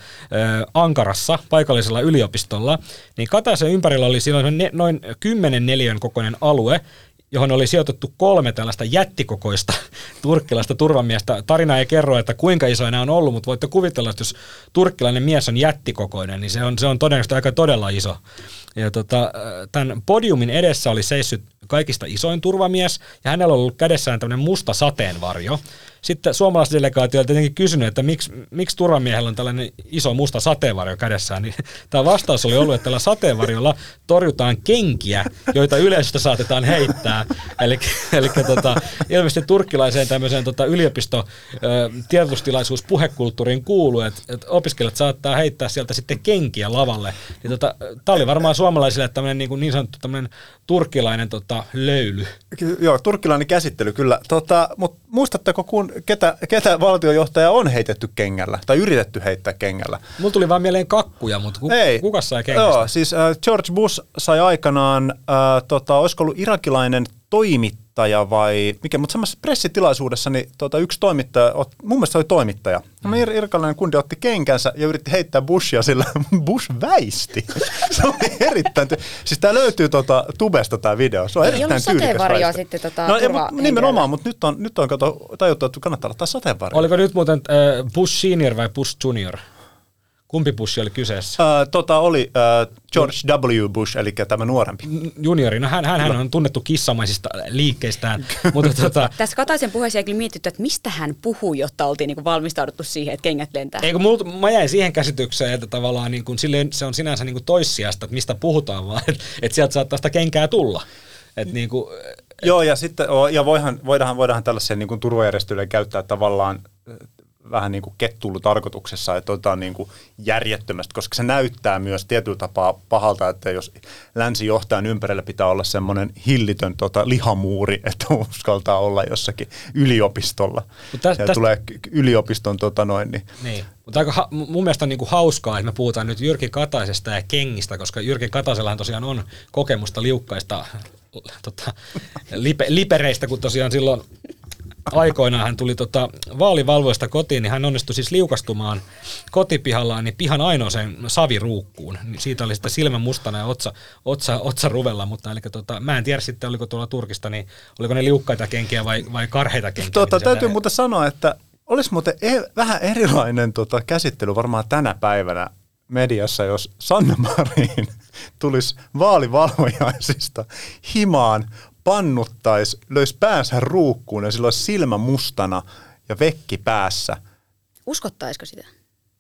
Speaker 2: Ankarassa, paikallisella yliopistolla, niin Kataisen ympärillä oli silloin ne, noin 10 neliön kokoinen alue, johon oli sijoitettu kolme tällaista jättikokoista turkkilaista turvamiestä. Tarina ei kerro, että kuinka iso nämä on ollut, mutta voitte kuvitella, että jos turkkilainen mies on jättikokoinen, niin se on, se on todennäköisesti aika todella iso. Ja tota, tämän podiumin edessä oli seissyt kaikista isoin turvamies, ja hänellä on ollut kädessään tämmöinen musta sateenvarjo. Sitten suomalaisdelegaatio oli tietenkin kysynyt, että miksi, miksi turvamiehellä on tällainen iso musta sateenvarjo kädessään, niin tämä vastaus oli ollut, että tällä sateenvarjolla torjutaan kenkiä, joita yleisöstä saatetaan heittää. Eli, eli tota, ilmeisesti turkkilaiseen tämmöiseen tota, yliopisto tiedotustilaisuus puhekulttuuriin kuuluu, että, että opiskelijat saattaa heittää sieltä sitten kenkiä lavalle. Niin tota, tämä oli varmaan suomalaisille tämmöinen niin, niin sanottu tämmöinen turkkilainen tota, löyly.
Speaker 3: Ky- joo, turkkilainen käsittely kyllä. Tota, Mutta muistatteko, kun ketä, ketä valtiojohtaja on heitetty kengällä tai yritetty heittää kengällä?
Speaker 2: Mulla tuli vaan mieleen kakkuja, mutta ku,
Speaker 3: Ei.
Speaker 2: kuka sai kengästä?
Speaker 3: Joo, siis äh, George Bush sai aikanaan, äh, tota, olisiko ollut irakilainen toimittaja vai mikä, mutta samassa pressitilaisuudessa niin, tota, yksi toimittaja, ot, mun mielestä se oli toimittaja, mm. ir- kundi otti kenkänsä ja yritti heittää Bushia, sillä Bush väisti. se oli erittäin, ty- siis tämä löytyy tota, tubesta tämä video, se on
Speaker 4: Ei
Speaker 3: erittäin tyylikäs
Speaker 4: sateenvarjoa
Speaker 3: väistö.
Speaker 4: sitten tota,
Speaker 3: No, ja, mut nimenomaan, mutta nyt on, nyt on kato, tajuttu, että kannattaa ottaa sateenvarjo.
Speaker 2: Oliko nyt muuten äh, Bush Senior vai Bush Junior? Kumpi Bush oli kyseessä?
Speaker 3: Äh, tota oli äh, George W. Bush, eli tämä nuorempi.
Speaker 2: Juniori, no hän, hän, hän on tunnettu kissamaisista liikkeistään, mutta tota,
Speaker 4: Tässä Kataisen puheessa ei kyllä mietitty, että mistä hän puhuu, jotta oltiin niin valmistauduttu siihen, että kengät lentää.
Speaker 2: Eikö multa, mä jäin siihen käsitykseen, että tavallaan niin kuin, silleen, se on sinänsä niin kuin toissijasta, että mistä puhutaan, vaan että, että sieltä saattaa sitä kenkää tulla. Että niin kuin,
Speaker 3: Joo, ja sitten ja voihan, voidaan, voidaan tällaisia niin kuin turvajärjestelyjä käyttää tavallaan vähän niin kuin kettulu-tarkoituksessa, että otetaan niin kuin järjettömästi, koska se näyttää myös tietyllä tapaa pahalta, että jos länsijohtajan ympärillä pitää olla semmoinen hillitön tota, lihamuuri, että uskaltaa olla jossakin yliopistolla.
Speaker 2: Mut täs-
Speaker 3: ja
Speaker 2: täs-
Speaker 3: tulee yliopiston tota noin, niin
Speaker 2: Niin. Mutta aika ha- mun mielestä on niinku hauskaa, että me puhutaan nyt Jyrki Kataisesta ja kengistä, koska Jyrki Kataisellahan tosiaan on kokemusta liukkaista tota, lipe, lipereistä, kun tosiaan silloin aikoinaan hän tuli tota, vaalivalvoista kotiin, niin hän onnistui siis liukastumaan kotipihallaan niin pihan ainoaseen saviruukkuun. Niin siitä oli sitten silmä mustana ja otsa, otsa, otsa ruvella, mutta eli tota, mä en tiedä sitten, oliko tuolla Turkista, niin oliko ne liukkaita kenkiä vai, vai karheita kenkiä.
Speaker 3: Tota,
Speaker 2: sieltä-
Speaker 3: täytyy muuten sanoa, että olisi muuten e- vähän erilainen tota, käsittely varmaan tänä päivänä mediassa, jos Sanna Marin tulisi vaalivalvojaisista himaan, pannuttaisi, löisi päänsä ruukkuun ja sillä olisi silmä mustana ja vekki päässä.
Speaker 4: Uskottaisiko sitä?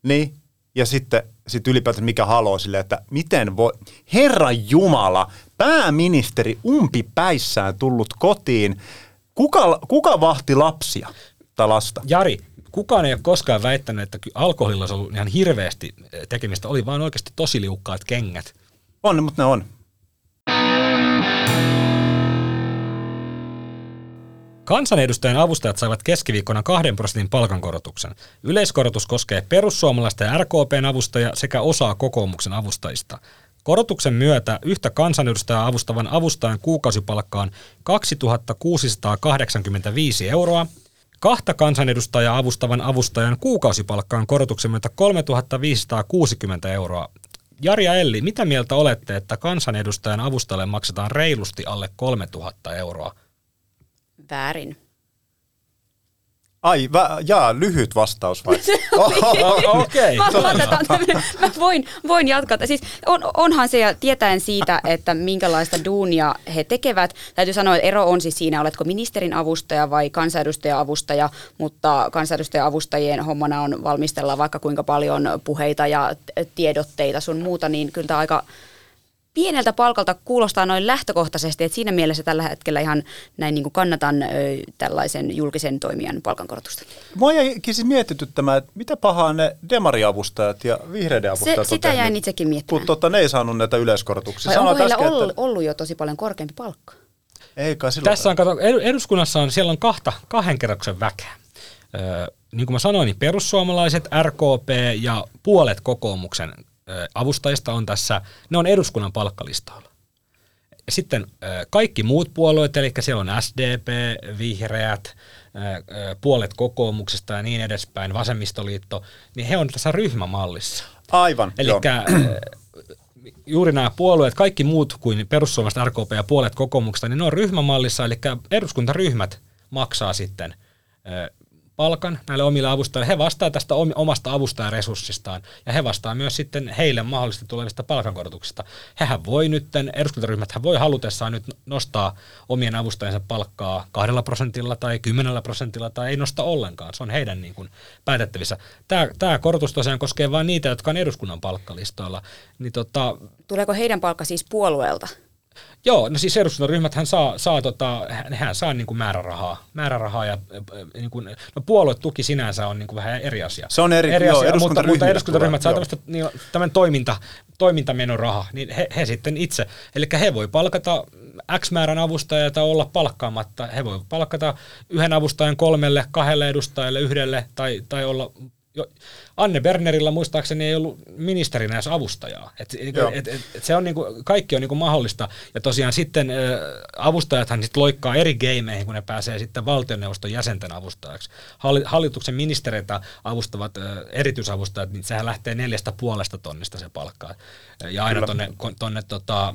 Speaker 3: Niin, ja sitten sit ylipäätään mikä haloo sille, että miten voi, Herra Jumala, pääministeri umpipäissään tullut kotiin, kuka, kuka vahti lapsia tai lasta?
Speaker 2: Jari, kukaan ei ole koskaan väittänyt, että alkoholilla olisi ollut ihan hirveästi tekemistä. Oli vaan oikeasti tosi liukkaat kengät.
Speaker 3: On, mutta ne on.
Speaker 2: Kansanedustajan avustajat saivat keskiviikkona kahden prosentin palkankorotuksen. Yleiskorotus koskee perussuomalaisten ja RKPn avustajia sekä osaa kokoomuksen avustajista. Korotuksen myötä yhtä kansanedustajaa avustavan avustajan kuukausipalkka on 2685 euroa, kahta kansanedustajaa avustavan avustajan kuukausipalkka on korotuksen myötä 3560 euroa. Jari ja Elli, mitä mieltä olette, että kansanedustajan avustajalle maksetaan reilusti alle 3000 euroa?
Speaker 4: Väärin.
Speaker 3: Ai, vä, jaa, lyhyt vastaus vai?
Speaker 2: Okei.
Speaker 4: Mä, voin, voin jatkaa. Siis on, onhan se, ja tietäen siitä, että minkälaista duunia he tekevät. Täytyy sanoa, että ero on siis siinä, oletko ministerin avustaja vai kansanedustajan avustaja, mutta kansanedustajan avustajien hommana on valmistella vaikka kuinka paljon puheita ja tiedotteita sun muuta, niin kyllä tämä aika pieneltä palkalta kuulostaa noin lähtökohtaisesti, että siinä mielessä tällä hetkellä ihan näin niin kuin kannatan ö, tällaisen julkisen toimijan palkankorotusta.
Speaker 3: Mua jäikin siis mietityttämään, että mitä pahaa ne demariavustajat ja vihreiden avustajat
Speaker 4: Se,
Speaker 3: on
Speaker 4: sitä jäin
Speaker 3: tehnyt,
Speaker 4: itsekin miettimään.
Speaker 3: Kun tota, ne ei saanut näitä yleiskorotuksia.
Speaker 4: Vai onko heillä
Speaker 3: äsken,
Speaker 4: ollut,
Speaker 3: että
Speaker 4: ollut jo tosi paljon korkeampi palkka?
Speaker 3: ei kai silloin.
Speaker 2: Tässä on, kato, ed- eduskunnassa on, siellä on kahta, kahden kerroksen väkeä. Öö, niin kuin mä sanoin, niin perussuomalaiset, RKP ja puolet kokoomuksen avustajista on tässä, ne on eduskunnan palkkalistoilla. sitten kaikki muut puolueet, eli siellä on SDP, Vihreät, puolet kokoomuksesta ja niin edespäin, vasemmistoliitto, niin he on tässä ryhmämallissa.
Speaker 3: Aivan,
Speaker 2: Eli juuri nämä puolueet, kaikki muut kuin perussuomalaiset, RKP ja puolet kokoomuksesta, niin ne on ryhmämallissa, eli eduskuntaryhmät maksaa sitten palkan näille omille avustajille. He vastaa tästä omasta avustajaresurssistaan ja he vastaa myös sitten heille mahdollisesti tulevista palkankorotuksista. Hehän voi nyt, eduskuntaryhmät voi halutessaan nyt nostaa omien avustajansa palkkaa kahdella prosentilla tai kymmenellä prosentilla tai ei nosta ollenkaan. Se on heidän niin kuin päätettävissä. Tämä, tämä korotus tosiaan koskee vain niitä, jotka on eduskunnan palkkalistoilla. Niin tota,
Speaker 4: Tuleeko heidän palkka siis puolueelta?
Speaker 2: Joo, no siis eduskuntaryhmät hän saa, saa, tota, hän saa niin kuin määrärahaa, määrärahaa ja niin kuin, no puoluetuki sinänsä on niin kuin vähän eri asia.
Speaker 3: Se on eri,
Speaker 2: eri
Speaker 3: joo,
Speaker 2: asia, mutta, mutta eduskuntaryhmät saa
Speaker 3: tämmöistä,
Speaker 2: niin, tämän toiminta, toimintamenoraha, niin he, he sitten itse, eli he voi palkata X määrän avustajia tai olla palkkaamatta, he voi palkata yhden avustajan kolmelle, kahdelle edustajalle, yhdelle tai, tai olla jo, Anne Bernerillä muistaakseni ei ollut ministerinä edes avustajaa. Et, et, et, et se on niinku, kaikki on niinku mahdollista. Ja tosiaan sitten ä, avustajathan sit loikkaa eri gameihin, kun ne pääsee sitten valtioneuvoston jäsenten avustajaksi. Hallituksen ministereitä avustavat ä, erityisavustajat, niin sehän lähtee neljästä puolesta tonnista se palkkaa. Ja aina Kyllä. tonne, tonne tota,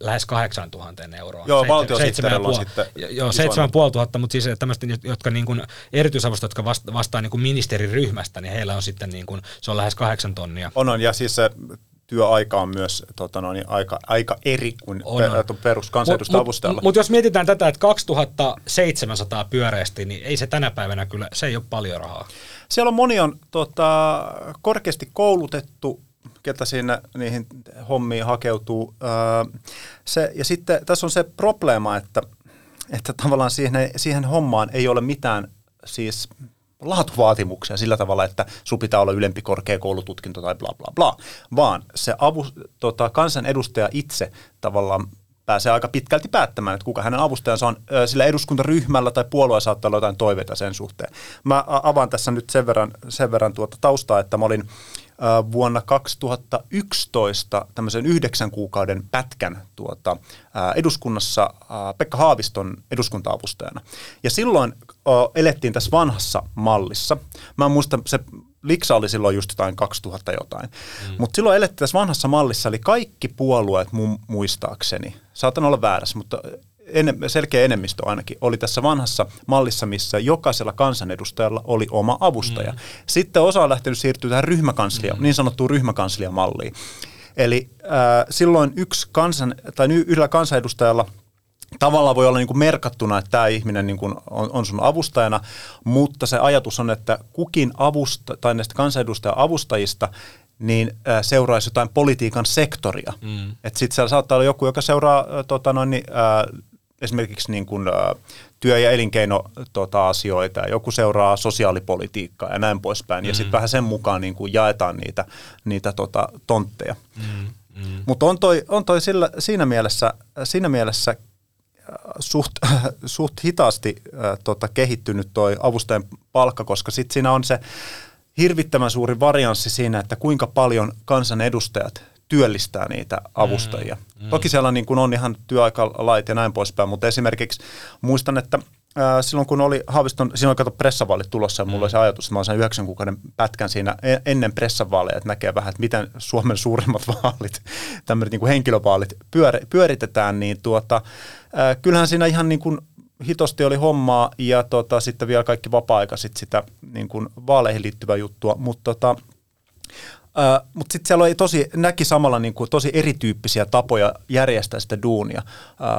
Speaker 2: lähes 8000 euroa.
Speaker 3: Joo, valtiosihteerillä on sitten
Speaker 2: Joo, 7500, mutta siis tämmöistä, jotka niin kuin, erityisavustajat, jotka vasta, vastaa niin kuin ministeriryhmästä, niin heillä on sitten niin kuin, se on lähes kahdeksan tonnia.
Speaker 3: On, on, ja siis se työaika on myös tota no, niin aika, aika eri kuin on, on. peruskansanedustajavustajalla.
Speaker 2: Mutta mut, mut jos mietitään tätä, että 2700 pyöreästi, niin ei se tänä päivänä kyllä, se ei ole paljon rahaa.
Speaker 3: Siellä on moni on tota, korkeasti koulutettu, ketä siinä niihin hommiin hakeutuu. se, ja sitten tässä on se probleema, että, että tavallaan siihen, siihen hommaan ei ole mitään siis laatuvaatimuksia sillä tavalla, että sun pitää olla ylempi korkeakoulututkinto tai bla bla bla, vaan se avu, tota, kansanedustaja itse tavallaan pääsee aika pitkälti päättämään, että kuka hänen avustajansa on. Sillä eduskuntaryhmällä tai puolueella saattaa olla jotain toiveita sen suhteen. Mä avaan tässä nyt sen verran, sen verran tuota taustaa, että mä olin vuonna 2011 tämmöisen yhdeksän kuukauden pätkän tuota, eduskunnassa Pekka Haaviston eduskuntaavustajana. Ja silloin elettiin tässä vanhassa mallissa. Mä muistan, se Liksa oli silloin just jotain 2000 jotain. Mm. Mutta silloin elettiin tässä vanhassa mallissa, eli kaikki puolueet mun muistaakseni, saatan olla väärässä, mutta enem, selkeä enemmistö ainakin, oli tässä vanhassa mallissa, missä jokaisella kansanedustajalla oli oma avustaja. Mm. Sitten osa on lähtenyt siirtyä tähän ryhmäkanslia, mm. niin sanottuun ryhmäkansliamalliin. Eli äh, silloin yksi kansan, tai yhdellä kansanedustajalla tavallaan voi olla niin kuin merkattuna, että tämä ihminen niin kuin on, on sun avustajana, mutta se ajatus on, että kukin avusta, tai näistä kansanedustajan avustajista niin äh, seuraisi jotain politiikan sektoria. Mm. Että sitten siellä saattaa olla joku, joka seuraa äh, tota noin, äh, esimerkiksi niin kuin, työ- ja elinkeino-asioita, tota, joku seuraa sosiaalipolitiikkaa ja näin poispäin. Mm. Ja sitten vähän sen mukaan niin kuin jaetaan niitä, niitä tota, tontteja. Mm. Mm. Mutta on toi, on toi sillä, siinä mielessä, siinä mielessä suht, suht hitaasti äh, tota, kehittynyt toi avustajan palkka, koska sitten siinä on se hirvittävän suuri varianssi siinä, että kuinka paljon kansanedustajat työllistää niitä avustajia. Mm, mm. Toki siellä niin kuin on ihan työaikalait ja näin poispäin, mutta esimerkiksi muistan, että ää, silloin kun oli Haaviston, siinä oli kato pressavaalit tulossa ja mulla mm. oli se ajatus, että mä olen yhdeksän kuukauden pätkän siinä e, ennen pressavaaleja, että näkee vähän, että miten Suomen suurimmat vaalit, tämmöiset niin kuin henkilövaalit pyör, pyöritetään, niin tuota, ää, kyllähän siinä ihan niin kuin hitosti oli hommaa ja tota, sitten vielä kaikki vapaa-aika sit sitä niin kuin vaaleihin liittyvää juttua, mutta tota, Uh, mutta sitten siellä oli tosi, näki samalla niin kuin tosi erityyppisiä tapoja järjestää sitä duunia.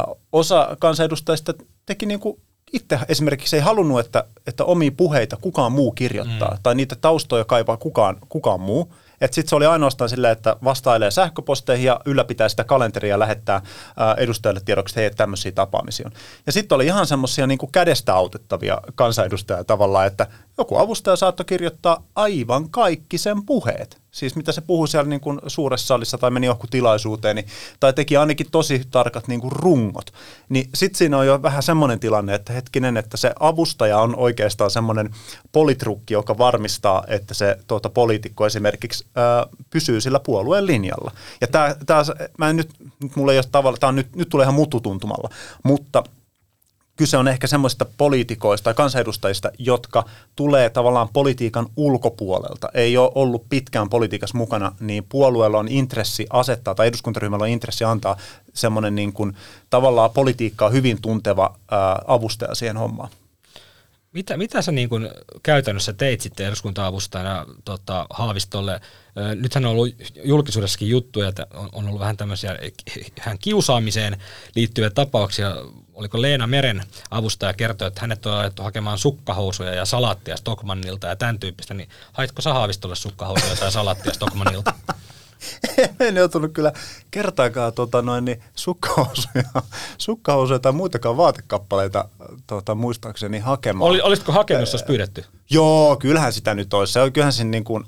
Speaker 3: Uh, osa kansanedustajista teki niin kuin itse esimerkiksi ei halunnut, että, että omia puheita kukaan muu kirjoittaa, mm. tai niitä taustoja kaipaa kukaan, kukaan muu. Sitten se oli ainoastaan silleen, että vastailee sähköposteihin ja ylläpitää sitä kalenteria ja lähettää ää, edustajille tiedoksi, että hei, tämmöisiä tapaamisia on. Ja sitten oli ihan semmoisia niin kädestä autettavia kansanedustajia tavallaan, että joku avustaja saattoi kirjoittaa aivan kaikki sen puheet. Siis mitä se puhui siellä niin kuin suuressa salissa tai meni johonkin tilaisuuteen, niin, tai teki ainakin tosi tarkat niin kuin rungot. Niin sitten siinä on jo vähän semmoinen tilanne, että hetkinen, että se avustaja on oikeastaan semmoinen politrukki, joka varmistaa, että se tuota, poliitikko esimerkiksi ää, pysyy sillä puolueen linjalla. Ja tämä, mä en nyt, nyt mulla ei ole tavalla, tämä nyt, nyt tulee ihan mututuntumalla, mutta – kyse on ehkä semmoisista poliitikoista tai kansanedustajista, jotka tulee tavallaan politiikan ulkopuolelta. Ei ole ollut pitkään politiikassa mukana, niin puolueella on intressi asettaa tai eduskuntaryhmällä on intressi antaa semmoinen niin kuin, tavallaan politiikkaa hyvin tunteva ää, avustaja siihen hommaan.
Speaker 2: Mitä, mitä sä niin kuin käytännössä teit sitten eduskunta-avustajana tota, Haavistolle? Nythän on ollut julkisuudessakin juttuja, että on, on ollut vähän tämmöisiä hän kiusaamiseen liittyviä tapauksia. Oliko Leena Meren avustaja kertoi, että hänet on ajettu hakemaan sukkahousuja ja salaattia Stockmannilta ja tämän tyyppistä, niin haitko sä Haavistolle sukkahousuja tai salaattia Stockmannilta?
Speaker 3: en joutunut kyllä kertaakaan tota, noin, niin sukkahousuja, sukkahousuja tai muitakaan vaatekappaleita tota, muistaakseni hakemaan.
Speaker 2: Oli, olisitko hakenut, jos pyydetty?
Speaker 3: Joo, kyllähän sitä nyt olisi. Se on, kyllähän siinä niin kuin,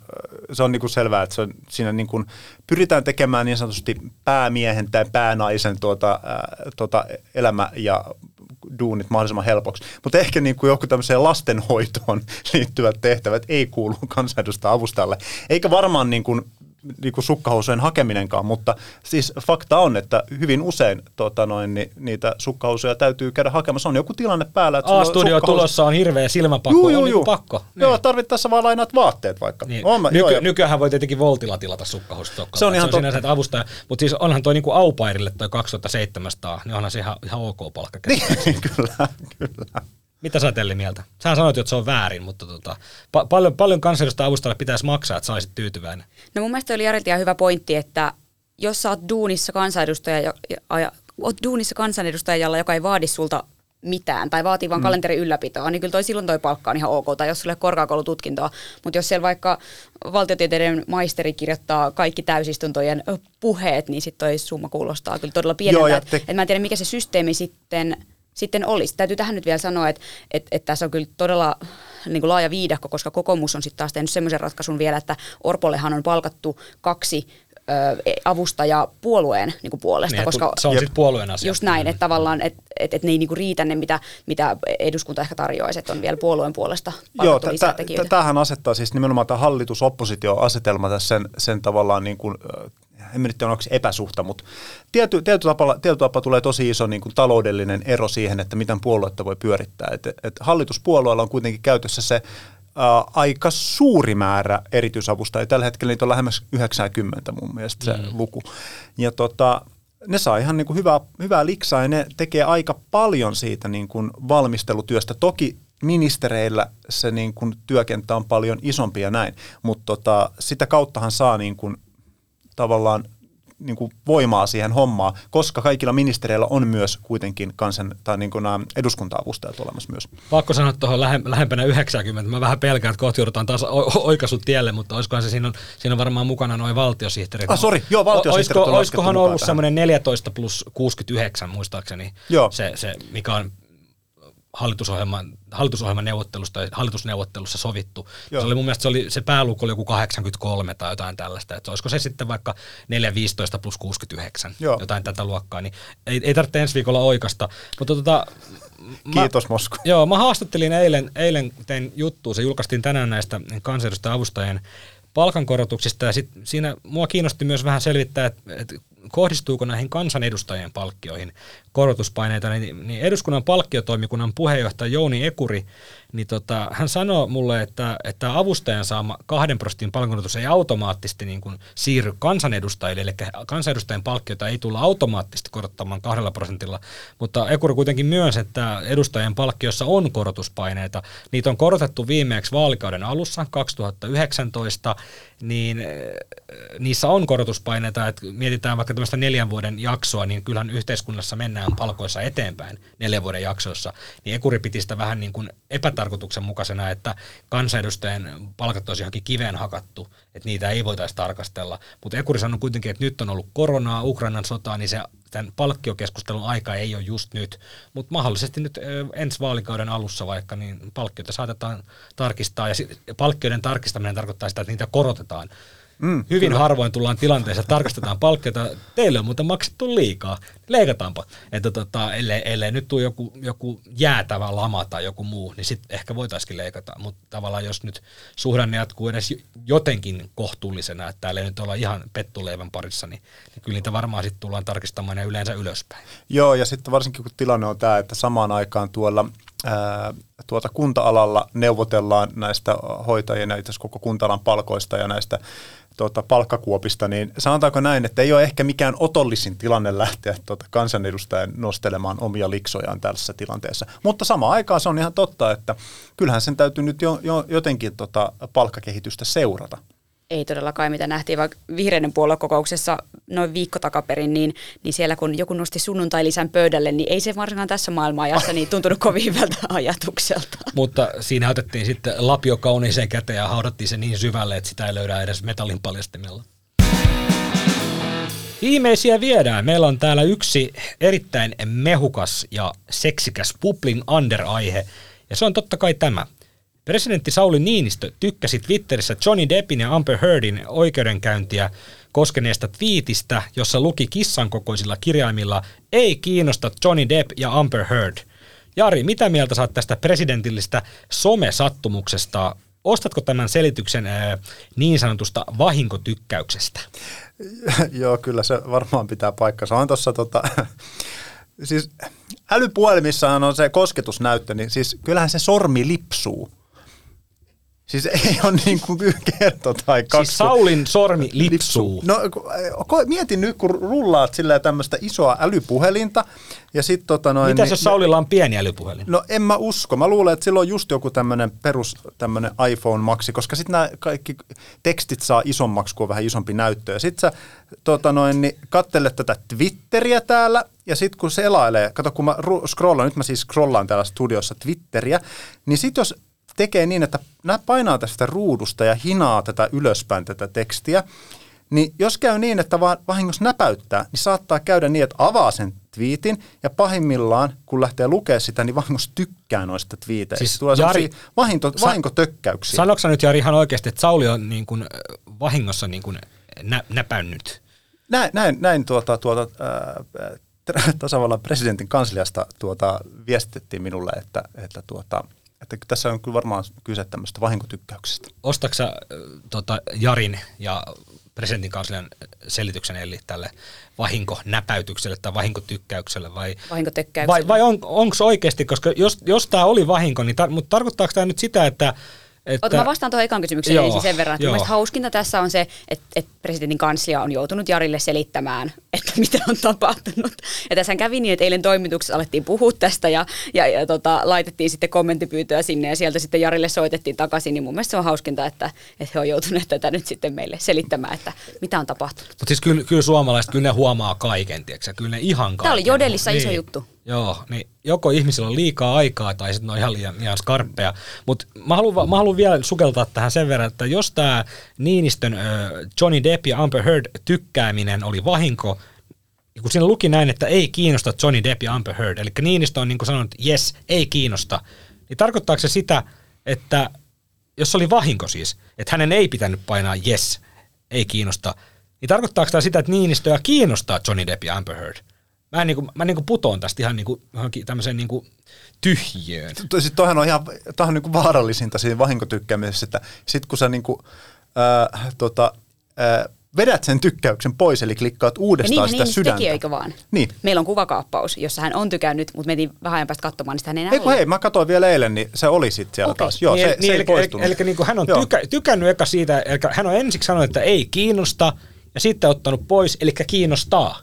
Speaker 3: se on niin kuin selvää, että se on, siinä niin kuin, pyritään tekemään niin sanotusti päämiehen tai päänaisen tuota, ää, tuota elämä ja duunit mahdollisimman helpoksi. Mutta ehkä niin kuin joku tämmöiseen lastenhoitoon liittyvät tehtävät ei kuulu kansanedustajan avustajalle. Eikä varmaan niin kuin niin kuin sukkahousujen hakeminenkaan, mutta siis fakta on, että hyvin usein tota noin, niin, niitä sukkahousuja täytyy käydä hakemassa. On joku tilanne päällä.
Speaker 2: Että A-studio sukkahous... tulossa on hirveä silmäpakko, juu, juu, on niin pakko.
Speaker 3: Niin. Joo, tarvittaessa vaan lainaat vaatteet vaikka.
Speaker 2: Niin. On, Nyky- joo, ja... Nykyään voi tietenkin Voltilla tilata sukkahousut Se on ihan se on totta. avustaja, mutta siis onhan toi niinku aupairille toi 2700, niin onhan se ihan, ihan ok palkka.
Speaker 3: Niin, kyllä, kyllä.
Speaker 2: Mitä sä Telli mieltä? Sä sanoit, että se on väärin, mutta tota, pa- paljon, paljon kansanedustajan avustajalle pitäisi maksaa, että saisit tyytyväinen.
Speaker 4: No mun mielestä oli Jarilta hyvä pointti, että jos sä oot duunissa kansanedustaja, ja, ja, ja, oot duunissa kansanedustajalla, joka ei vaadi sulta mitään tai vaatii vain mm. kalenterin ylläpitoa, niin kyllä toi silloin toi palkka on ihan ok, tai jos sulle korkeakoulututkintoa, mutta jos siellä vaikka valtiotieteiden maisteri kirjoittaa kaikki täysistuntojen puheet, niin sitten toi summa kuulostaa kyllä todella pieneltä. te... et, et mä en tiedä, mikä se systeemi sitten sitten olisi. Täytyy tähän nyt vielä sanoa, että, että, että tässä on kyllä todella niin kuin laaja viidakko, koska kokoomus on sitten taas tehnyt semmoisen ratkaisun vielä, että Orpollehan on palkattu kaksi avustaja puolueen niin kuin puolesta.
Speaker 2: Niin,
Speaker 4: koska
Speaker 2: se on sitten puolueen asia.
Speaker 4: Just näin, että tavallaan, että et, et ne ei niin kuin riitä ne, mitä, mitä eduskunta ehkä tarjoaisi, että on vielä puolueen puolesta
Speaker 3: Joo, tämähän asettaa siis nimenomaan tämä hallitus-oppositio-asetelma tässä sen, sen tavallaan niin kuin, en nyt tiedä onko epäsuhta, mutta tietyllä tiety tapa, tiety tapa tulee tosi iso niin kuin taloudellinen ero siihen, että miten puoluetta voi pyörittää. Et, et hallituspuolueella on kuitenkin käytössä se ää, aika suuri määrä erityisavustajia. Tällä hetkellä niitä on lähemmäs 90 mun mielestä se mm. luku. Ja tota, ne saa ihan niin kuin hyvää, hyvää liksaa ja ne tekee aika paljon siitä niin kuin valmistelutyöstä. Toki ministereillä se niin kuin työkenttä on paljon isompi ja näin, mutta tota, sitä kauttahan saa niin kuin tavallaan niin kuin voimaa siihen hommaan, koska kaikilla ministereillä on myös kuitenkin kansan, tai niin kuin nämä eduskunta-avustajat olemassa myös.
Speaker 2: Pakko sanoa tuohon lähe, lähempänä 90. Mä vähän pelkään, että kohti joudutaan taas oikaisut tielle, mutta olisikohan se siinä on, siinä on varmaan mukana noin valtiosihteerit.
Speaker 3: Ah, sori, joo, valtiosihteerit
Speaker 2: Olisiko, Olisikohan ollut semmoinen 14 plus 69 muistaakseni, joo. Se, se, mikä on hallitusohjelman, hallitusohjelman neuvottelusta, hallitusneuvottelussa sovittu. Se oli mun mielestä se, oli, se pääluku oli joku 83 tai jotain tällaista, että olisiko se sitten vaikka 415 plus 69, Joo. jotain tätä luokkaa, niin ei, ei tarvitse ensi viikolla oikasta. Mutta tota,
Speaker 3: Kiitos Mosko.
Speaker 2: Joo, mä haastattelin eilen, eilen tein juttua, se julkaistiin tänään näistä kansanedustajan avustajien palkankorotuksista ja sit siinä mua kiinnosti myös vähän selvittää, että, että kohdistuuko näihin kansanedustajien palkkioihin korotuspaineita, niin, niin eduskunnan palkkiotoimikunnan puheenjohtaja Jouni Ekuri niin tota, hän sanoi mulle, että, että avustajan saama kahden prosentin palkankorotus ei automaattisesti niin kuin siirry kansanedustajille, eli kansanedustajien palkkiota ei tulla automaattisesti korottamaan kahdella prosentilla, mutta Ekuri kuitenkin myönsi, että edustajien palkkiossa on korotuspaineita. Niitä on korotettu viimeksi vaalikauden alussa 2019, niin äh, niissä on korotuspaineita, että mietitään vaikka tämmöistä neljän vuoden jaksoa, niin kyllähän yhteiskunnassa mennään palkoissa eteenpäin neljän vuoden jaksossa, niin Ekuri piti sitä vähän niin kuin epätä tarkoituksenmukaisena, että kansanedustajien palkat olisi johonkin kiveen hakattu, että niitä ei voitaisi tarkastella. Mutta Ekuri sanoi kuitenkin, että nyt on ollut koronaa, Ukrainan sotaa, niin se tämän palkkiokeskustelun aika ei ole just nyt, mutta mahdollisesti nyt ensi vaalikauden alussa vaikka, niin palkkioita saatetaan tarkistaa, ja palkkioiden tarkistaminen tarkoittaa sitä, että niitä korotetaan. Mm, Hyvin kyllä. harvoin tullaan tilanteessa, tarkastetaan palkkiota, teille on muuten maksettu liikaa, leikataanpa. Että tota, ellei, ellei nyt tule joku, joku jäätävä lama tai joku muu, niin sitten ehkä voitaisiin leikata. Mutta tavallaan jos nyt suhdanne jatkuu edes jotenkin kohtuullisena, että täällä ei nyt olla ihan pettuleivän parissa, niin, niin kyllä niitä varmaan sitten tullaan tarkistamaan ja yleensä ylöspäin.
Speaker 3: Joo, ja sitten varsinkin kun tilanne on tämä, että samaan aikaan tuolla tuota kunta-alalla neuvotellaan näistä hoitajien ja itse koko kunta palkoista ja näistä tuota, palkkakuopista, niin sanotaanko näin, että ei ole ehkä mikään otollisin tilanne lähteä tuota, kansanedustajan nostelemaan omia liksojaan tässä tilanteessa. Mutta samaan aikaan se on ihan totta, että kyllähän sen täytyy nyt jo, jo, jotenkin tota, palkkakehitystä seurata
Speaker 4: ei todellakaan, mitä nähtiin vaikka vihreiden puoluekokouksessa noin viikko takaperin, niin, niin siellä kun joku nosti sunnuntai-lisän pöydälle, niin ei se varsinkaan tässä maailmanajassa niin tuntunut kovin hyvältä ajatukselta.
Speaker 2: Mutta siinä otettiin sitten lapio kauniiseen käteen ja haudattiin se niin syvälle, että sitä ei löydä edes metallin paljastimella. Viimeisiä viedään. Meillä on täällä yksi erittäin mehukas ja seksikäs Publin under-aihe, ja se on totta kai tämä – Presidentti Sauli Niinistö tykkäsi Twitterissä Johnny Deppin ja Amber Heardin oikeudenkäyntiä koskeneesta twiitistä, jossa luki kissan kokoisilla kirjaimilla ei kiinnosta Johnny Depp ja Amber Heard. Jari, mitä mieltä saat tästä presidentillistä somesattumuksesta? Ostatko tämän selityksen ää, niin sanotusta vahinkotykkäyksestä?
Speaker 3: Joo, kyllä se varmaan pitää paikkansa. On tuossa tota, siis älypuhelimissahan on se kosketusnäyttö, niin siis kyllähän se sormi lipsuu. Siis ei ole niin kuin kerto tai kaksi.
Speaker 2: Siis Saulin sormi lipsuu.
Speaker 3: No mietin nyt, kun rullaat sillä tämmöistä isoa älypuhelinta. Ja sit, tota noin,
Speaker 2: Mitäs niin, jos Saulilla on pieni älypuhelin?
Speaker 3: No en mä usko. Mä luulen, että silloin on just joku tämmöinen perus tämmöinen iPhone-maksi, koska sitten nämä kaikki tekstit saa isommaksi, kun on vähän isompi näyttö. Ja sit sä tota noin, niin kattelet tätä Twitteriä täällä, ja sitten kun selailee, kato kun mä scrollaan, nyt mä siis scrollaan täällä studiossa Twitteriä, niin sitten jos tekee niin, että nämä painaa tästä ruudusta ja hinaa tätä ylöspäin tätä tekstiä, niin jos käy niin, että vaan vahingossa näpäyttää, niin saattaa käydä niin, että avaa sen twiitin ja pahimmillaan, kun lähtee lukemaan sitä, niin vahingossa tykkää noista twiiteistä. Siis Tulee Jari, vahinko, vahinkotökkäyksiä.
Speaker 2: Sanoksä nyt Jari ihan oikeasti, että Sauli on niin kuin vahingossa niin kuin nä, näpännyt?
Speaker 3: Näin, näin, näin tuota, tuota, ää, tasavallan presidentin kansliasta tuota, viestitettiin minulle, että, että tuota, että tässä on kyllä varmaan kyse tämmöistä vahinkotykkäyksestä.
Speaker 2: Ostatko tota, Jarin ja presidentin kanslian selityksen eli tälle vahinkonäpäytykselle tai vahinkotykkäykselle vai, vai, vai on, onko oikeasti, koska jos, jos tämä oli vahinko, niin tar, mutta tarkoittaako tämä nyt sitä, että
Speaker 4: että, Ota, mä vastaan tuohon ekan kysymykseen joo, ensin sen verran, että mielestäni hauskinta tässä on se, että, että presidentin kanslia on joutunut Jarille selittämään, että mitä on tapahtunut. Ja tässä kävi niin, että eilen toimituksessa alettiin puhua tästä ja, ja, ja tota, laitettiin sitten kommenttipyyntöä sinne ja sieltä sitten Jarille soitettiin takaisin, niin mun mielestä se on hauskinta, että, että he on joutuneet tätä nyt sitten meille selittämään, että mitä on tapahtunut.
Speaker 2: Mutta siis kyllä, kyllä suomalaiset, kyllä ne huomaa kaiken, tiedätkö? kyllä ne ihan kaiken.
Speaker 4: Tämä oli Jodelissa iso niin. juttu.
Speaker 2: Joo, niin joko ihmisillä on liikaa aikaa tai sitten ne on ihan liian, liian skarppeja. Mutta mä haluan, mä vielä sukeltaa tähän sen verran, että jos tämä Niinistön äh, Johnny Depp ja Amber Heard tykkääminen oli vahinko, niin kun siinä luki näin, että ei kiinnosta Johnny Depp ja Amber Heard, eli Niinistö on niin kuin sanonut, että yes, ei kiinnosta, niin tarkoittaako se sitä, että jos se oli vahinko siis, että hänen ei pitänyt painaa yes, ei kiinnosta, niin tarkoittaako tämä sitä, että Niinistöä kiinnostaa Johnny Depp ja Amber Heard? Mä, niin kuin, mä niin kuin putoon tästä ihan niin kuin, tämmöiseen niin kuin tyhjöön.
Speaker 3: Sitten toihan on ihan toihan niin kuin vaarallisinta siinä vahinkotykkäämisessä, että sitten kun sä niin kuin, äh, tota, äh, vedät sen tykkäyksen pois, eli klikkaat uudestaan ja niin, sitä niin, sydäntä.
Speaker 4: Teki, eikö vaan?
Speaker 3: Niin.
Speaker 4: Meillä on kuvakaappaus, jossa hän on tykännyt, mutta menin vähän ajan päästä katsomaan, niin sitä hän ei enää
Speaker 3: Ei kun hei, mä katsoin vielä eilen, niin se oli sitten siellä okay. taas. Joo, niin, se, niin, se eli, ei poistunut.
Speaker 2: Eli, eli niin kuin hän on tykä, tykännyt eka siitä, eli hän on ensiksi sanonut, että ei kiinnosta, ja sitten ottanut pois, eli kiinnostaa.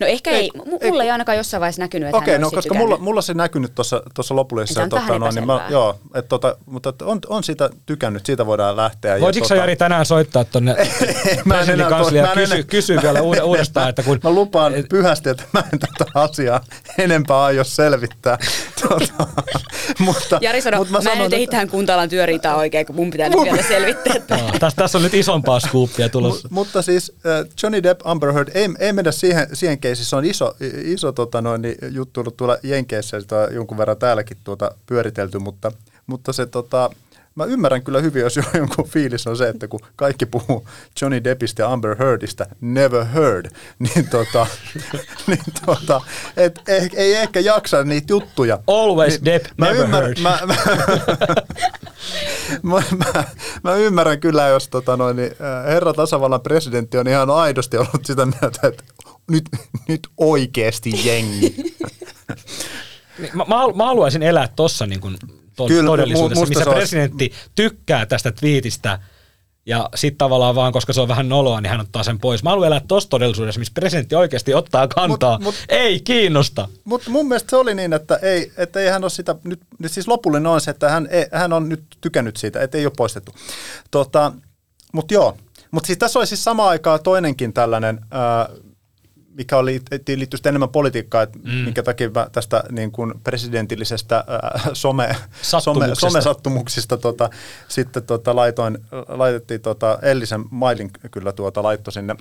Speaker 4: No ehkä ei, ei mulla ei, ei ainakaan jossain vaiheessa näkynyt, että
Speaker 3: Okei, no koska mulla, mulla se näkynyt tuossa lopullisessa. Tota, no, niin mä, joo, et, tota, mutta on, on siitä tykännyt, siitä voidaan lähteä.
Speaker 2: Voisitko tota, Jari tänään soittaa tuonne presidentin kansliaan kysy, kysy vielä uudestaan, että kun...
Speaker 3: Mä lupaan pyhästi, että mä en tätä asiaa enempää aio selvittää tota, mutta,
Speaker 4: Jari sanoi,
Speaker 3: mutta
Speaker 4: mä, mä en
Speaker 3: sanon,
Speaker 4: nyt
Speaker 3: että-
Speaker 4: tähän kuntalan työriitaa oikein, kun mun pitää nyt vielä selvittää.
Speaker 2: Tässä, on nyt isompaa skuuppia tulossa.
Speaker 3: Mut, mutta siis äh, Johnny Depp, Amber Heard, ei, ei mennä siihen, se on iso, iso tota noin, niin, juttu ollut tuolla Jenkeissä, sitä on jonkun verran täälläkin tuota pyöritelty, mutta, mutta se tota, mä ymmärrän kyllä hyvin, jos jonkun fiilis on se, että kun kaikki puhuu Johnny Deppistä ja Amber Heardista, never heard, niin, tota, niin tota, et, ei, ei ehkä jaksa niitä juttuja.
Speaker 2: Always
Speaker 3: Niin
Speaker 2: Depp,
Speaker 3: mä
Speaker 2: never
Speaker 3: ymmärrän,
Speaker 2: heard.
Speaker 3: Mä, mä, mä, mä, mä, ymmärrän kyllä, jos tota noin, niin, äh, herra tasavallan presidentti on ihan aidosti ollut sitä mieltä, että nyt, nyt oikeasti jengi.
Speaker 2: Niin, Mä, mä, mä haluaisin elää tuossa niin kuin to-
Speaker 3: Kyllä,
Speaker 2: todellisuudessa, missä
Speaker 3: se olisi-
Speaker 2: presidentti tykkää tästä twiitistä ja sitten tavallaan vaan, koska se on vähän noloa, niin hän ottaa sen pois. Mä haluan elää tuossa todellisuudessa, missä presidentti oikeasti ottaa kantaa.
Speaker 3: Mut- mut-
Speaker 2: Ei kiinnosta.
Speaker 3: Mutta mun mielestä se oli niin, että ei, että ei hän ole sitä, nyt, nyt siis lopullinen on se, että hän, ei, hän on nyt tykännyt siitä, että ei ole poistettu. Tota, mutta joo, mutta siis tässä oli siis samaan aikaan toinenkin tällainen, ää, mikä oli, liittyy enemmän politiikkaan, että mm. minkä takia tästä niin kuin presidentillisestä ää, some, some, somesattumuksista tota, sitten tota, laitoin, laitettiin tota, Ellisen mailin kyllä tuota, laitto sinne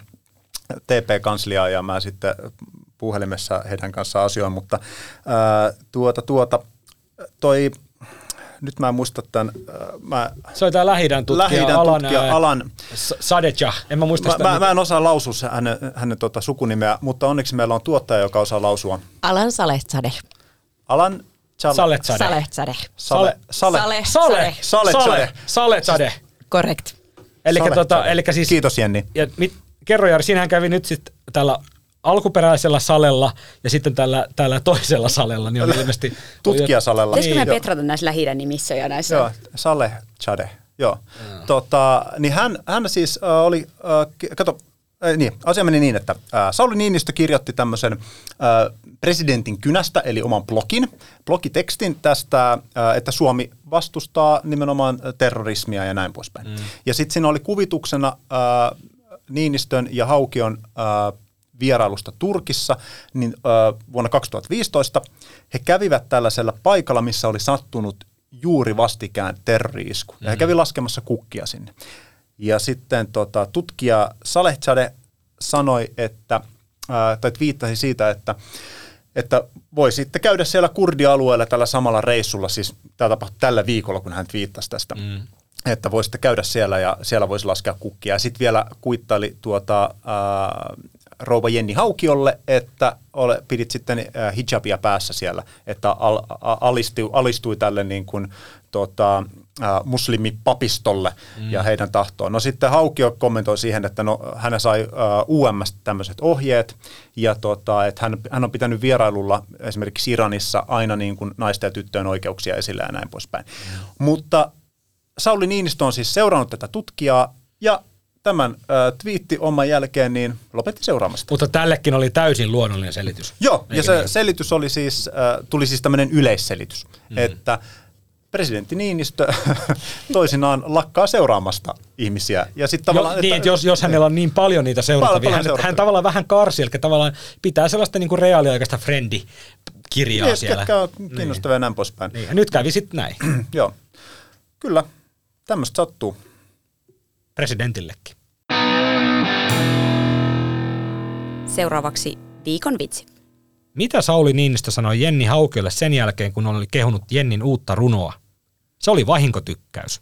Speaker 3: TP-kansliaan ja mä sitten puhelimessa heidän kanssaan asioin, mutta ää, tuota, tuota, toi, nyt mä en muista tämän, ää, mä,
Speaker 2: Se oli tämä lähidän tutkija,
Speaker 3: Lähi-idän
Speaker 2: Alan,
Speaker 3: tutkija
Speaker 2: ää,
Speaker 3: Alan,
Speaker 2: Sadeja. En mä muista
Speaker 3: mä,
Speaker 2: sitä.
Speaker 3: mä, mä en osaa lausua hänen, hänen tota, sukunimeä, mutta onneksi meillä on tuottaja, joka osaa lausua.
Speaker 5: Alan Salehzadeh.
Speaker 3: Alan Chal-
Speaker 2: Salet Sade.
Speaker 5: Salehzadeh.
Speaker 3: Sale, Sale,
Speaker 5: Sale.
Speaker 2: Sale.
Speaker 3: Sale.
Speaker 2: Sale. Sale Sade.
Speaker 5: Correct.
Speaker 2: Eli
Speaker 3: Sale
Speaker 2: tota, elikkä siis,
Speaker 3: Kiitos Jenni.
Speaker 2: ja mit, kerro Jari, siinähän kävi nyt sitten tällä alkuperäisellä salella ja sitten tällä, tällä toisella salella, niin on ilmeisesti...
Speaker 3: Tutkijasalella.
Speaker 4: Pitäisikö
Speaker 2: Niin,
Speaker 4: me petrata näissä lähi nimissä ja näissä?
Speaker 3: Joo, Saleh Chade. Joo. Tota, niin hän, hän siis äh, oli, äh, kato, äh, niin, asia meni niin, että äh, Sauli Niinistö kirjoitti tämmöisen äh, presidentin kynästä, eli oman blogin, blogitekstin tästä, äh, että Suomi vastustaa nimenomaan terrorismia ja näin poispäin. Mm. Ja sitten siinä oli kuvituksena äh, Niinistön ja Haukion äh, vierailusta Turkissa, niin ö, vuonna 2015 he kävivät tällaisella paikalla, missä oli sattunut juuri vastikään terroriisku. Ja he kävi laskemassa kukkia sinne. Ja sitten tota, tutkija Salehzade sanoi, että, ää, tai viittasi siitä, että, että voi sitten käydä siellä kurdialueella tällä samalla reissulla, siis tämä tapahtui tällä viikolla, kun hän viittasi tästä, mm. että voisitte käydä siellä ja siellä voisi laskea kukkia. Ja sitten vielä kuittaili tuota, ää, rouva Jenni Haukiolle, että ole, pidit sitten äh, hijabia päässä siellä, että al, alistui, alistui tälle niin kuin, tota, äh, muslimipapistolle mm. ja heidän tahtoon. No sitten Haukio kommentoi siihen, että no, hän sai äh, UMS tämmöiset ohjeet ja tota, että hän, hän on pitänyt vierailulla esimerkiksi Iranissa aina niin kuin naisten ja tyttöjen oikeuksia esillä ja näin poispäin. Mm. Mutta Sauli Niinistö on siis seurannut tätä tutkijaa ja tämän äh, twiitti oman jälkeen niin lopetti seuraamasta.
Speaker 2: Mutta tällekin oli täysin luonnollinen selitys.
Speaker 3: Joo, ja
Speaker 2: Eikö
Speaker 3: se
Speaker 2: niin?
Speaker 3: selitys oli siis, äh, tuli siis tämmöinen yleisselitys, mm. että presidentti Niinistö toisinaan lakkaa seuraamasta ihmisiä. Ja
Speaker 2: Jo,
Speaker 3: tavallaan,
Speaker 2: niin, että jos, jos hänellä on niin paljon niitä seurattavia,
Speaker 3: paljon
Speaker 2: hän,
Speaker 3: seurattavia.
Speaker 2: hän tavallaan vähän karsi, eli tavallaan pitää sellaista niin kuin reaaliaikaista frendi-kirjaa
Speaker 3: Niin,
Speaker 2: siellä.
Speaker 3: ketkä on kiinnostavia ja näin poispäin.
Speaker 2: Niin, ja nyt kävi sitten näin
Speaker 3: Joo, kyllä, tämmöistä sattuu.
Speaker 2: Presidentillekin.
Speaker 4: Seuraavaksi viikon vitsi.
Speaker 2: Mitä Sauli Niinistö sanoi Jenni Haukiolle sen jälkeen, kun oli kehunut Jennin uutta runoa? Se oli vahinkotykkäys.